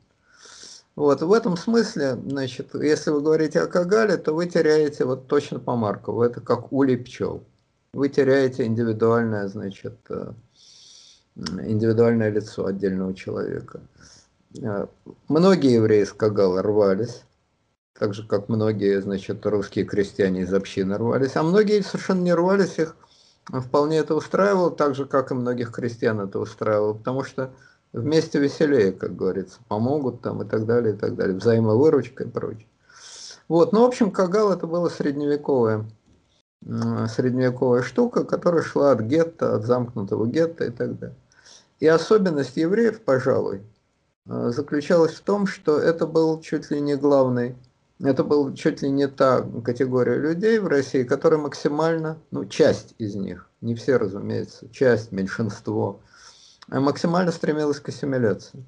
Вот, в этом смысле, значит, если вы говорите о Кагале, то вы теряете вот точно по Маркову, это как улей пчел. Вы теряете индивидуальное, значит, э, индивидуальное лицо отдельного человека. Э, многие евреи из Кагала рвались, так же, как многие, значит, русские крестьяне из общины рвались, а многие совершенно не рвались, их вполне это устраивало, так же, как и многих крестьян это устраивало, потому что вместе веселее, как говорится, помогут там и так далее, и так далее, взаимовыручка и прочее. Вот, ну, в общем, Кагал это была средневековая, средневековая штука, которая шла от гетто, от замкнутого гетто и так далее. И особенность евреев, пожалуй, э, заключалась в том, что это был чуть ли не главный, это был чуть ли не та категория людей в России, которая максимально, ну, часть из них, не все, разумеется, часть, меньшинство – максимально стремилась к ассимиляции.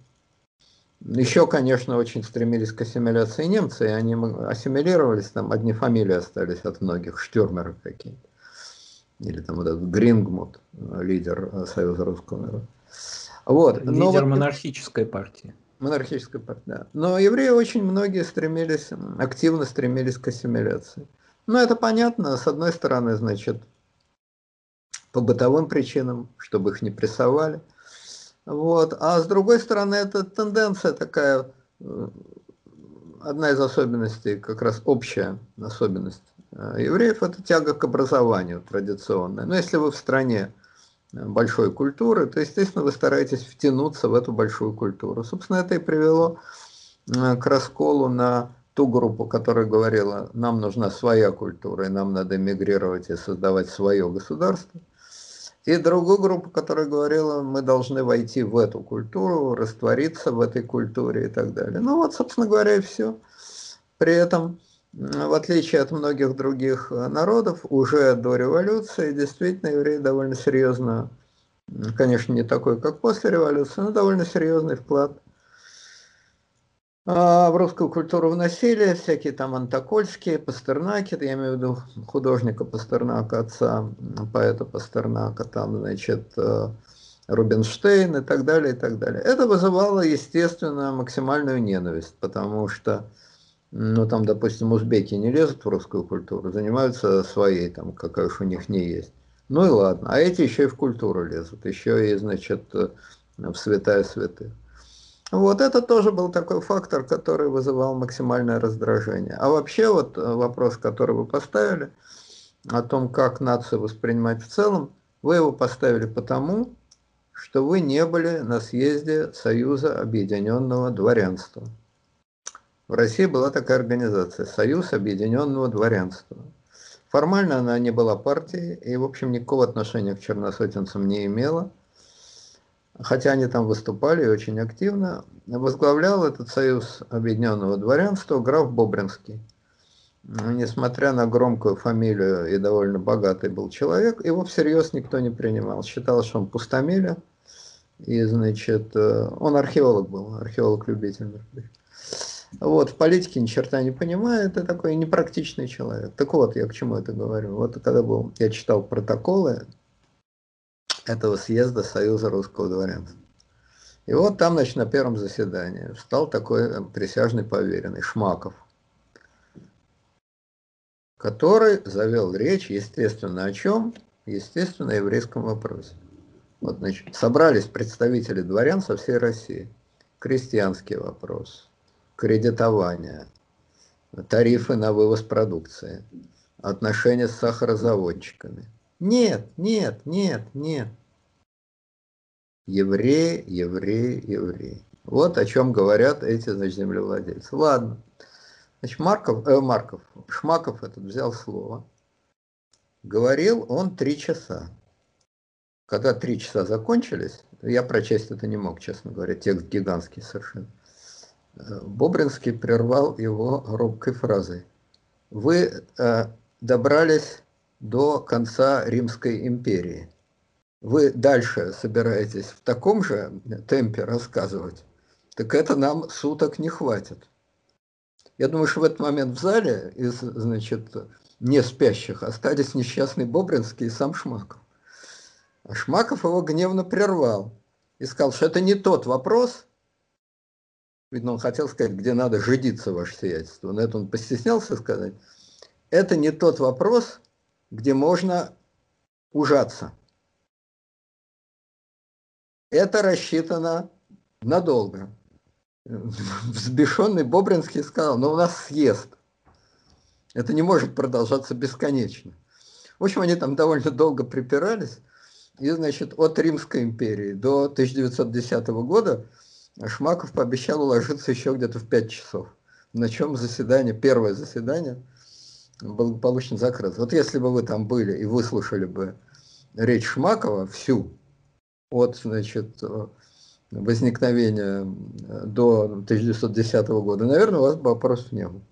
Еще, конечно, очень стремились к ассимиляции немцы, и они ассимилировались, там одни фамилии остались от многих, штюрмеры какие-то. Или там вот этот Грингмут, лидер э, Союза Русского народа. Вот. Лидер Но вот, монархической партии. Монархической партии, да. Но евреи очень многие стремились, активно стремились к ассимиляции. Ну, это понятно, с одной стороны, значит, по бытовым причинам, чтобы их не прессовали – вот. А с другой стороны, это тенденция такая, э, одна из особенностей, как раз общая особенность э, евреев, это тяга к образованию традиционная. Но если вы в стране большой культуры, то, естественно, вы стараетесь втянуться в эту большую культуру. Собственно, это и привело к расколу на ту группу, которая говорила, нам нужна своя культура, и нам надо эмигрировать и создавать свое государство – и другую группу, которая говорила, мы должны войти в эту культуру, раствориться в этой культуре и так далее. Ну вот, собственно говоря, и все. При этом, в отличие от многих других народов, уже до революции действительно евреи довольно серьезно, конечно, не такой, как после революции, но довольно серьезный вклад а, в русскую культуру вносили всякие там антокольские, пастернаки, я имею в виду художника Пастернака, отца поэта Пастернака, там, значит, э, Рубинштейн и так далее, и так далее. Это вызывало, естественно, максимальную ненависть, потому что, ну, там, допустим, узбеки не лезут в русскую культуру, занимаются своей, там, какая уж у них не есть. Ну и ладно, а эти еще и в культуру лезут, еще и, значит, э, в святая святых. Вот это тоже был такой фактор, который вызывал максимальное раздражение. А вообще вот э, вопрос, который вы поставили, о том, как нацию воспринимать в целом, вы его поставили потому, что вы не были на съезде Союза Объединенного Дворянства. В России была такая организация Союз Объединенного Дворянства. Формально она не была партией и, в общем, никакого отношения к черносотенцам не имела – хотя они там выступали очень активно, возглавлял этот союз объединенного дворянства граф Бобринский. Несмотря на громкую фамилию и довольно богатый был человек, его всерьез никто не принимал. Считал, что он пустомеля, и, значит, э, он археолог был, археолог-любитель. Вот, в политике ни черта не понимает, это такой непрактичный человек. Так вот, я к чему это говорю. Вот когда был, я читал протоколы этого съезда Союза русского дворянства. И вот там, значит, на первом заседании стал такой э, присяжный поверенный Шмаков, который завел речь, естественно, о чем? Естественно, о еврейском вопросе. Вот, значит, собрались представители дворян со всей России. Крестьянский вопрос, кредитование, тарифы на вывоз продукции, отношения с сахарозаводчиками – нет, нет, нет, нет. Евреи, евреи, евреи. Вот о чем говорят эти значит, землевладельцы. Ладно. Значит, Марков, э, Марков, Шмаков этот взял слово. Говорил он три часа. Когда три часа закончились, я прочесть это не мог, честно говоря, текст гигантский совершенно. Бобринский прервал его робкой фразой. Вы э, добрались до конца Римской империи. Вы дальше собираетесь в таком же темпе рассказывать, так это нам суток не хватит. Я думаю, что в этот момент в зале из, значит, не спящих, остались несчастный Бобринский и сам Шмаков. А Шмаков его гневно прервал и сказал, что это не тот вопрос, видно, он хотел сказать, где надо жидиться, ваше сиятельство, но это он постеснялся сказать, это не тот вопрос, где можно ужаться. Это рассчитано надолго. [laughs] Взбешенный Бобринский сказал, но «Ну, у нас съезд. Это не может продолжаться бесконечно. В общем, они там довольно долго припирались. И, значит, от Римской империи до 1910 года Шмаков пообещал уложиться еще где-то в 5 часов. На чем заседание, первое заседание, благополучно закрыто. Вот если бы вы там были и выслушали бы речь Шмакова всю, от, значит, возникновения до 1910 года, наверное, у вас бы вопросов не было.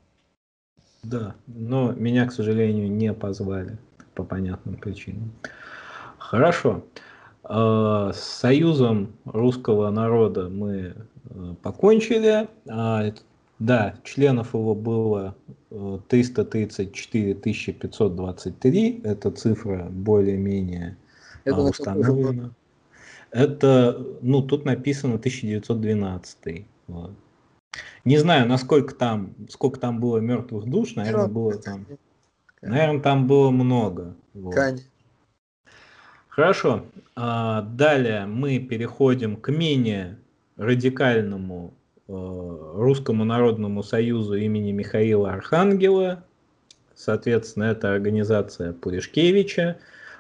Да, но меня, к сожалению, не позвали по понятным причинам. Хорошо. А, с Союзом русского народа мы э, покончили. А, да, членов его было 334 э, 523. Эта цифра более-менее Это установлена. Это, ну, тут написано 1912. Вот. Не знаю, насколько там, сколько там было мертвых душ, наверное, было там, наверное, там было много. Вот. Хорошо. А, далее мы переходим к менее радикальному э, Русскому народному союзу имени Михаила Архангела. Соответственно, это организация Пуришкевича.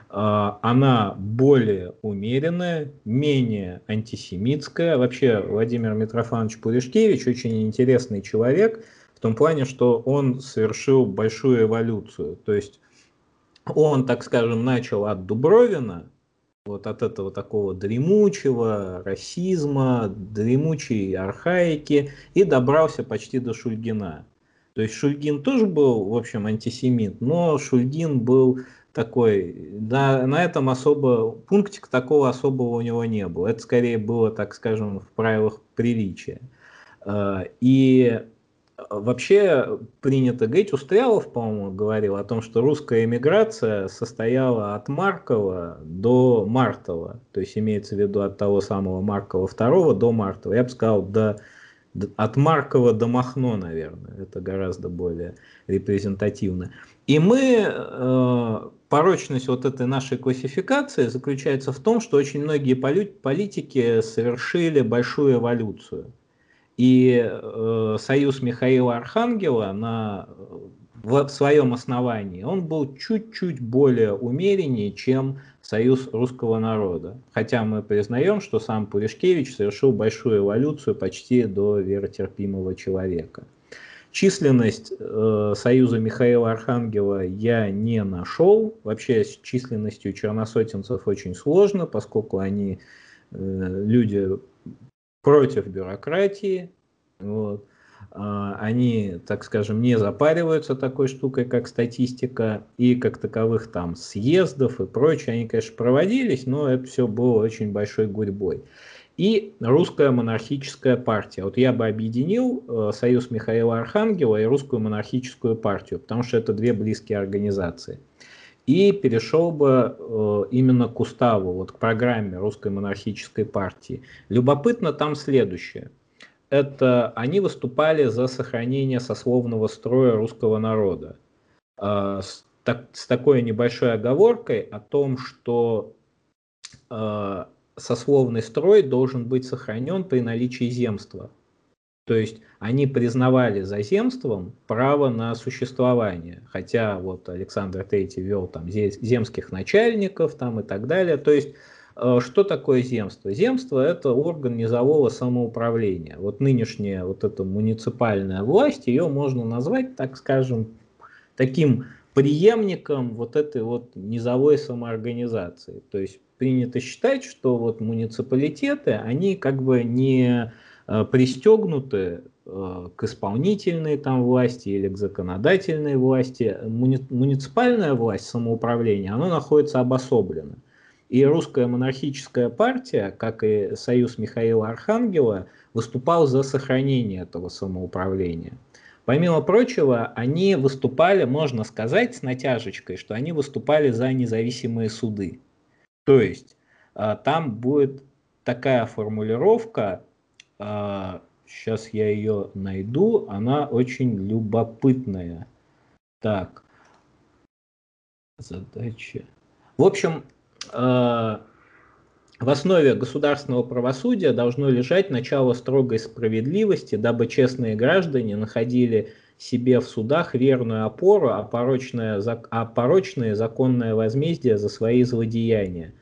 А, она более умеренная, менее антисемитская. Вообще Владимир Митрофанович Пуришкевич очень интересный человек в том плане, что он совершил большую эволюцию. То есть он, так скажем, начал от Дубровина, вот от этого такого дремучего расизма, дремучей архаики и добрался почти до Шульгина. То есть Шульгин тоже был, в общем, антисемит, но Шульгин был такой, да, на этом особо, пунктик такого особого у него не было. Это скорее было, так скажем, в правилах приличия. Э, и вообще принято говорить, Устрялов, по-моему, говорил о том, что русская эмиграция состояла от Маркова до Мартова. То есть имеется в виду от того самого Маркова II до Мартова. Я бы сказал, до, от Маркова до Махно, наверное. Это гораздо более репрезентативно. И мы э, порочность вот этой нашей классификации заключается в том, что очень многие политики совершили большую эволюцию. И э, союз Михаила Архангела на, в, в своем основании, он был чуть-чуть более умереннее, чем союз русского народа. Хотя мы признаем, что сам Пуришкевич совершил большую эволюцию почти до веротерпимого человека. Численность э, союза Михаила Архангела я не нашел. Вообще с численностью черносотенцев очень сложно, поскольку они э, люди против бюрократии. Вот. Э, они, так скажем, не запариваются такой штукой, как статистика, и как таковых там съездов и прочее, они, конечно, проводились, но это все было очень большой гурьбой и русская монархическая партия. Вот я бы объединил э, Союз Михаила Архангела и русскую монархическую партию, потому что это две близкие организации. И перешел бы э, именно к уставу, вот к программе русской монархической партии. Любопытно там следующее. Это они выступали за сохранение сословного строя русского народа. Э, с, так, с такой небольшой оговоркой о том, что э, сословный строй должен быть сохранен при наличии земства. То есть они признавали за земством право на существование, хотя вот Александр III вел там земских начальников там и так далее. То есть э, что такое земство? Земство – это орган низового самоуправления. Вот нынешняя вот эта муниципальная власть, ее можно назвать, так скажем, таким преемником вот этой вот низовой самоорганизации. То есть принято считать, что вот муниципалитеты, они как бы не пристегнуты э, к исполнительной там власти или к законодательной власти. Муни, муниципальная власть, самоуправления, она находится обособленно. И русская монархическая партия, как и союз Михаила Архангела, выступал за сохранение этого самоуправления. Помимо прочего, они выступали, можно сказать, с натяжечкой, что они выступали за независимые суды. То есть а, там будет такая формулировка, сейчас я ее найду, она очень любопытная. Так, задача. В общем, в основе государственного правосудия должно лежать начало строгой справедливости, дабы честные граждане находили себе в судах верную опору, а порочное, а порочное законное возмездие за свои злодеяния.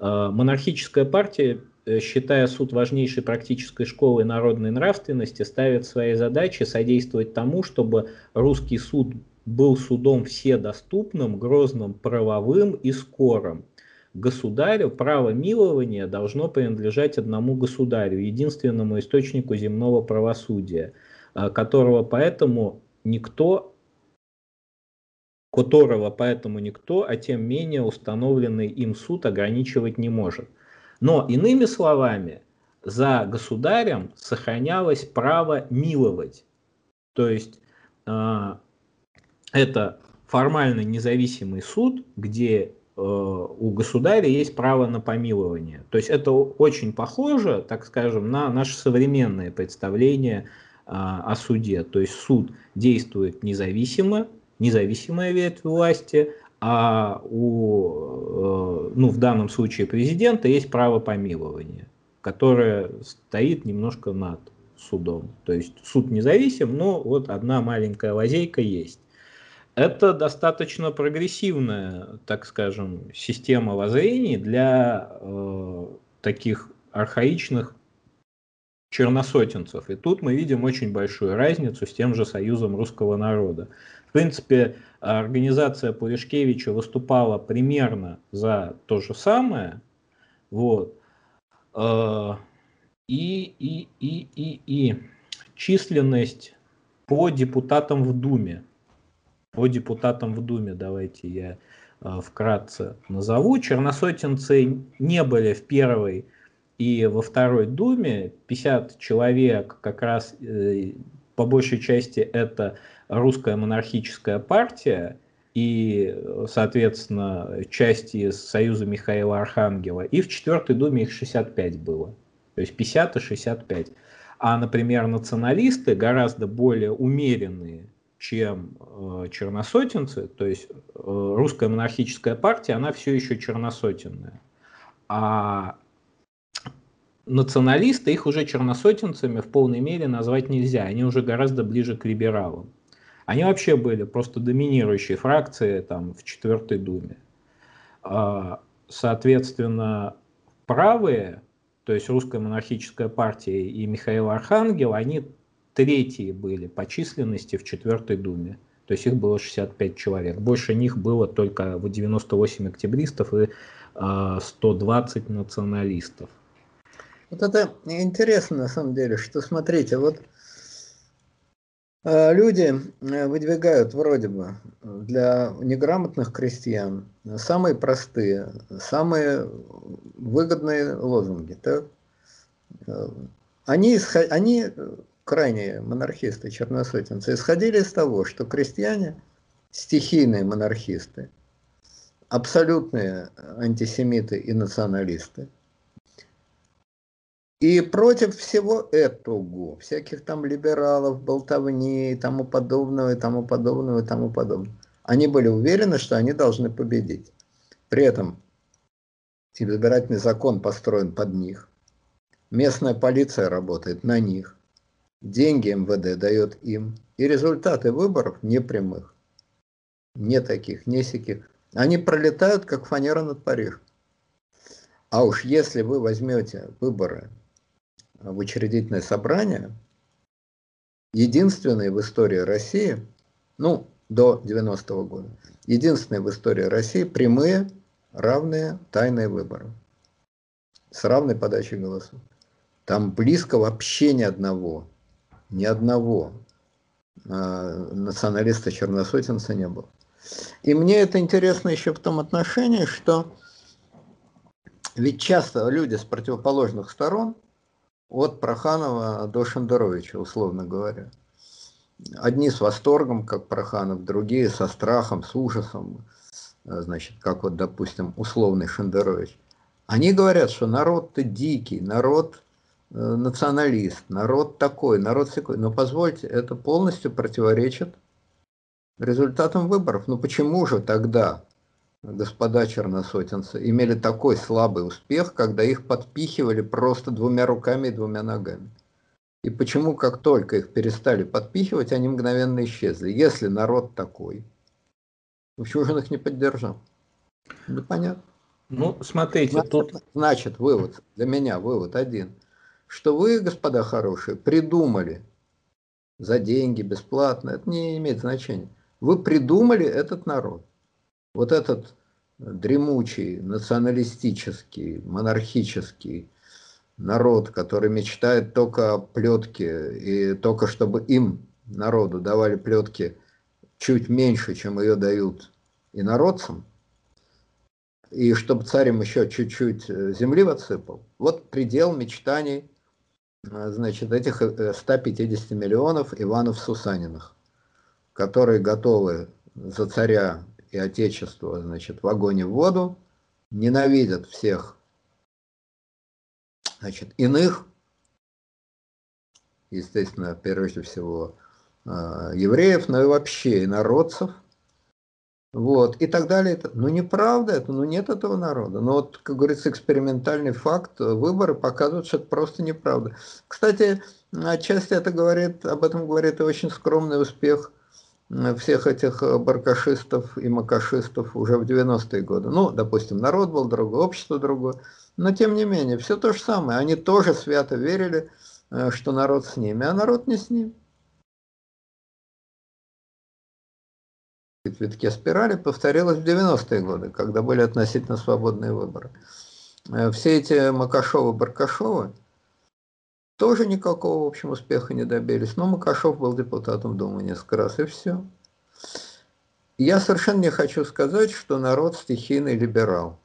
Э, монархическая партия, считая суд важнейшей практической школой народной нравственности, ставит своей задачей содействовать тому, чтобы русский суд был судом вседоступным, грозным, правовым и скорым государю право милования должно принадлежать одному государю, единственному источнику земного правосудия, а, которого поэтому никто которого поэтому никто, а тем менее установленный им суд ограничивать не может. Но иными словами, за государем сохранялось право миловать. То есть э, это формально независимый суд, где Э, у государя есть право на помилование. То есть это очень похоже, так скажем, на наше современное представление а, о суде. То есть суд действует независимо, независимая ветвь власти, а у, э, ну, в данном случае президента есть право помилования, которое стоит немножко над судом. То есть суд независим, но вот одна маленькая лазейка есть. Это достаточно прогрессивная, так скажем, система воззрений для э, таких архаичных черносотенцев. И тут мы видим очень большую разницу с тем же Союзом русского народа. В принципе, организация Пуришкевича выступала примерно за то же самое. Вот. Э, и, и, и, и, и численность по депутатам в Думе по депутатам в Думе давайте я э, вкратце назову. Черносотенцы не были в первой и во второй Думе. 50 человек как раз э, по большей части это русская монархическая партия и, соответственно, части Союза Михаила Архангела. И в четвертой Думе их 65 было. То есть 50 и 65. А, например, националисты гораздо более умеренные чем э, черносотенцы, то есть э, русская монархическая партия, она все еще черносотенная. А националисты, их уже черносотенцами в полной мере назвать нельзя, они уже гораздо ближе к либералам. Они вообще были просто доминирующей фракцией там, в четвертой думе. А, соответственно, правые, то есть русская монархическая партия и Михаил Архангел, они третьи были по численности в четвертой думе. То есть их было 65 человек. Больше них было только в 98 октябристов и 120 а, националистов. Вот это интересно на самом деле, что смотрите, вот а, люди э, выдвигают вроде бы для неграмотных крестьян самые простые, самые выгодные лозунги. Так? Э, они, они крайние монархисты, черносотенцы, исходили из того, что крестьяне, стихийные монархисты, абсолютные антисемиты и националисты, и против всего этого, всяких там либералов, болтовни и тому подобного, и тому подобного, и тому подобного, они были уверены, что они должны победить. При этом избирательный закон построен под них, местная полиция работает на них, Деньги МВД дает им, и результаты выборов не прямых, не таких, не сяких. Они пролетают, как фанера над Парижем. А уж если вы возьмете выборы в учредительное собрание, единственные в истории России, ну, до 90-го года, единственные в истории России прямые, равные, тайные выборы с равной подачей голосов. Там близко вообще ни одного ни одного э, националиста-черносотенца не было. И мне это интересно еще в том отношении, что ведь часто люди с противоположных сторон, от Проханова до Шендеровича, условно говоря, одни с восторгом, как Проханов, другие со страхом, с ужасом, э, значит, как вот, допустим, условный Шендерович. Они говорят, что народ-то дикий, народ э, националист, народ такой, народ такой. Но позвольте, это полностью противоречит результатам выборов. Ну почему же тогда господа черносотенцы имели такой слабый успех, когда их подпихивали просто двумя руками и двумя ногами? И почему, как только их перестали подпихивать, они мгновенно исчезли? Если народ такой, почему же он их не поддержал? Непонятно. Ну, смотрите, значит, тут... Значит, вывод, для меня вывод один, что вы, господа хорошие, придумали за деньги, бесплатно, это не имеет значения. Вы придумали этот народ. Вот этот дремучий, националистический, монархический, народ, который мечтает только о плетке, и только чтобы им, народу, давали плетки чуть меньше, чем ее дают инородцам, и чтобы царь им еще чуть-чуть э, земли отсыпал. Вот предел мечтаний э, значит, этих 150 э, миллионов Иванов Сусаниных, которые готовы за царя и отечество значит, в огонь и в воду, ненавидят всех значит, иных, естественно, прежде всего а, евреев, но и вообще инородцев, вот, и так далее. Ну, неправда это, ну, нет этого народа. Но вот, как говорится, экспериментальный факт, выборы показывают, что это просто неправда. Кстати, отчасти это говорит, об этом говорит и очень скромный успех всех этих баркашистов и макашистов уже в 90-е годы. Ну, допустим, народ был другой, общество другое. Но тем не менее, все то же самое. Они тоже свято верили, э, что народ с ними, а народ не с ним. Витке спирали повторилось в 90-е годы, когда были относительно свободные выборы. Э, все эти Макашовы-Баркашовы тоже никакого, в общем, успеха не добились. Но Макашов был депутатом Думы несколько раз, и все. Я совершенно не хочу сказать, что народ стихийный либерал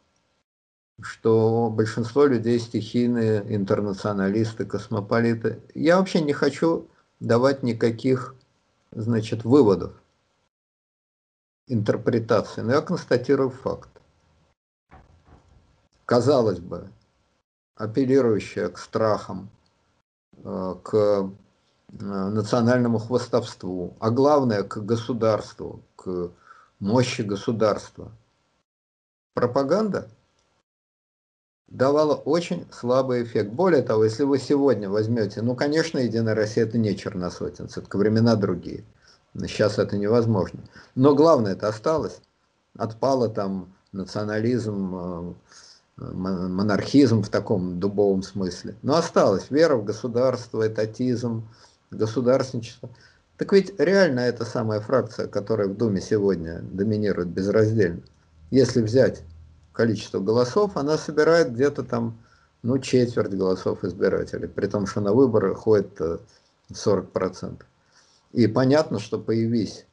что большинство людей стихийные интернационалисты, космополиты. Я вообще не хочу давать никаких, значит, выводов, интерпретации, но я констатирую факт. Казалось бы, апеллирующая к страхам, к э, национальному хвостовству, а главное к государству, к мощи государства. Пропаганда – давала очень слабый эффект. Более того, если вы сегодня возьмете, ну, конечно, Единая Россия это не черносотенцы, это времена другие. Сейчас это невозможно. Но главное это осталось. Отпало там национализм, э, монархизм в таком дубовом смысле. Но осталось вера в государство, этатизм, государственничество. Так ведь реально это самая фракция, которая в Думе сегодня доминирует безраздельно. Если взять количество голосов, она собирает где-то там, ну, четверть голосов избирателей, при том, что на выборы ходит 40%. Э, И понятно, что появись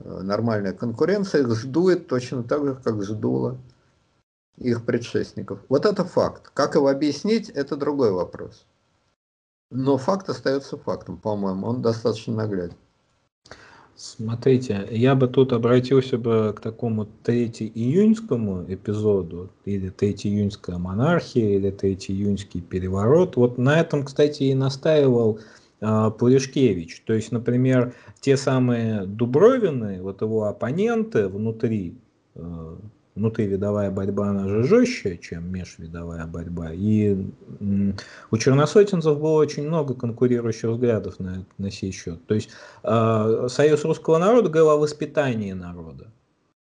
э, нормальная конкуренция, их ждует точно так же, как ждуло их предшественников. Вот это факт. Как его объяснить, это другой вопрос. Но факт остается фактом, по-моему, он достаточно нагляден. Смотрите, я бы тут обратился бы к такому 3 июньскому эпизоду, или 3 июньская монархия, или 3 июньский переворот. Вот на этом, кстати, и настаивал э, Пуришкевич. То есть, например, те самые Дубровины, вот его оппоненты внутри э, внутривидовая борьба, она же жестче, чем межвидовая борьба. И у черносотенцев было очень много конкурирующих взглядов на, на сей счет. То есть э, Союз русского народа говорил о воспитании народа.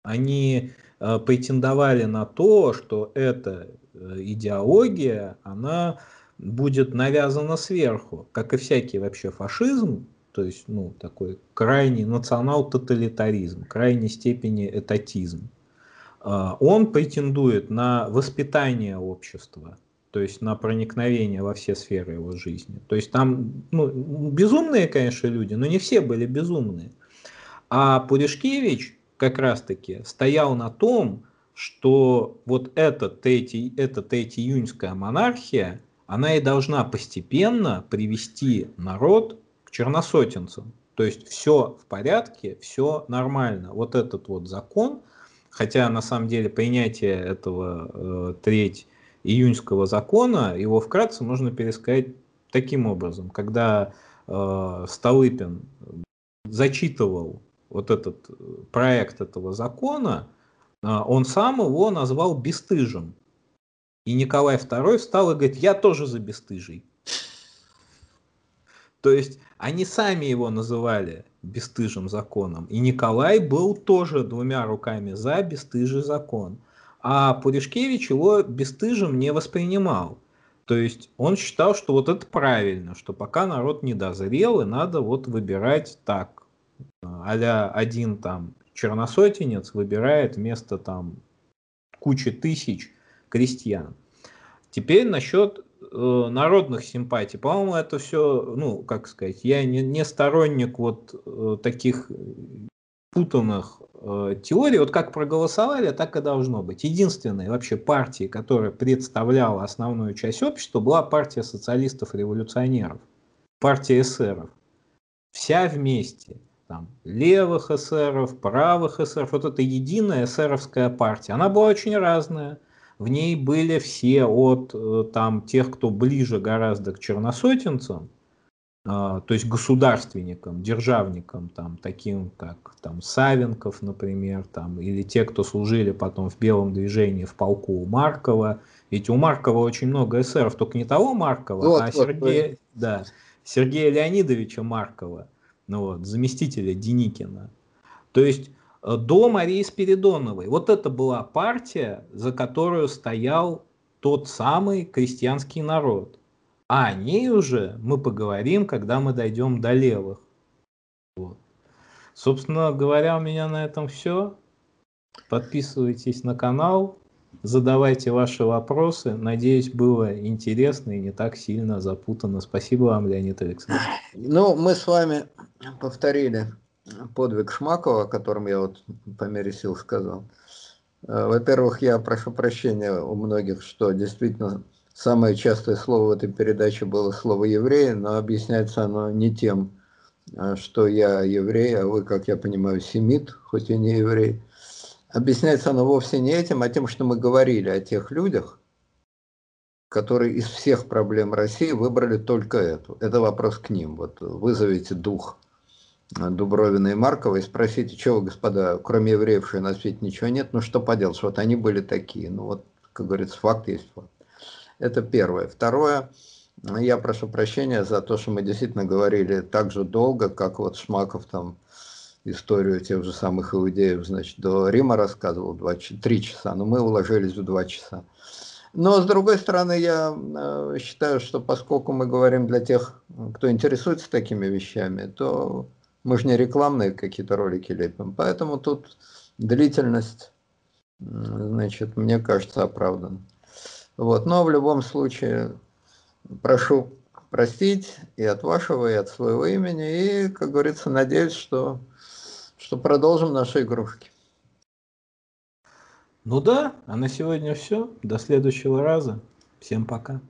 Они э, претендовали на то, что эта э, идеология, она будет навязана сверху, как и всякий вообще фашизм, то есть ну, такой крайний национал-тоталитаризм, крайней степени этатизм. А, он претендует на воспитание общества, то есть на проникновение во все сферы его жизни. То есть там ну, безумные, конечно, люди, но не все были безумные. А Пуришкевич как раз-таки стоял на том, что вот эта, третий, эта июньская монархия, она и должна постепенно привести народ к черносотенцам. То есть все в порядке, все нормально. Вот этот вот закон, хотя на самом деле принятие этого э, треть июньского закона, его вкратце можно пересказать таким образом. Когда э, Столыпин зачитывал вот этот проект этого закона, э, он сам его назвал бесстыжим. И Николай II встал и говорит, я тоже за бесстыжий. То есть они сами его называли бесстыжим законом. И Николай был тоже двумя руками за бесстыжий закон. А Пуришкевич его бесстыжим не воспринимал. То есть он считал, что вот это правильно, что пока народ не дозрел, и надо вот выбирать так. а один там черносотенец выбирает вместо там кучи тысяч крестьян. Теперь насчет э, народных симпатий. По-моему, это все, ну, как сказать, я не, не сторонник вот э, таких путанных э, теорий. Вот как проголосовали, так и должно быть. Единственной вообще партией, которая представляла основную часть общества, была партия социалистов-революционеров, партия эсеров. Вся вместе там, левых эсеров, правых эсеров, вот эта единая эсеровская партия, она была очень разная. В ней были все от э, там, тех, кто ближе гораздо к черносотенцам, а, то есть государственникам, державникам, там, таким как там, Савенков, например, там, или те, кто служили потом в белом движении в полку у Маркова. Ведь у Маркова очень много эсеров, только не того Маркова, вот, а вот, Сергея, вот. Да, Сергея Леонидовича Маркова, ну вот, заместителя Деникина. То есть до Марии Спиридоновой. Вот это была партия, за которую стоял тот самый крестьянский народ. А о ней уже мы поговорим, когда мы дойдем до левых. Вот. Собственно говоря, у меня на этом все. Подписывайтесь на канал, задавайте ваши вопросы. Надеюсь, было интересно и не так сильно запутано. Спасибо вам, Леонид Александрович. Ну, мы с вами повторили подвиг Шмакова, о котором я вот по мере сил сказал. Э, во-первых, я прошу прощения у многих, что действительно самое частое слово в этой передаче было слово «еврей», но объясняется оно не тем, э, что я еврей, а вы, как я понимаю, семит, хоть и не еврей. Объясняется оно вовсе не этим, а тем, что мы говорили о тех людях, которые из всех проблем России выбрали только эту. Это вопрос к ним. Вот вызовите дух Дубровина и Маркова и спросите, вы, господа, кроме евреев, что на свете ничего нет, ну что поделать, вот они были такие. Ну вот, как говорится, факт есть факт. Это первое. Второе, я прошу прощения за то, что мы действительно говорили так же долго, как вот Шмаков там историю тех же самых иудеев, значит, до Рима рассказывал 2, 3 часа, но мы уложились в 2 часа. Но, с другой стороны, я э, считаю, что поскольку мы говорим для тех, кто интересуется такими вещами, то мы же не рекламные какие-то ролики лепим, поэтому тут длительность, значит, мне кажется, оправдана. Вот, но в любом случае прошу простить и от вашего, и от своего имени, и, как говорится, надеюсь, что, что продолжим наши игрушки. Ну да, а на сегодня все. До следующего раза. Всем пока.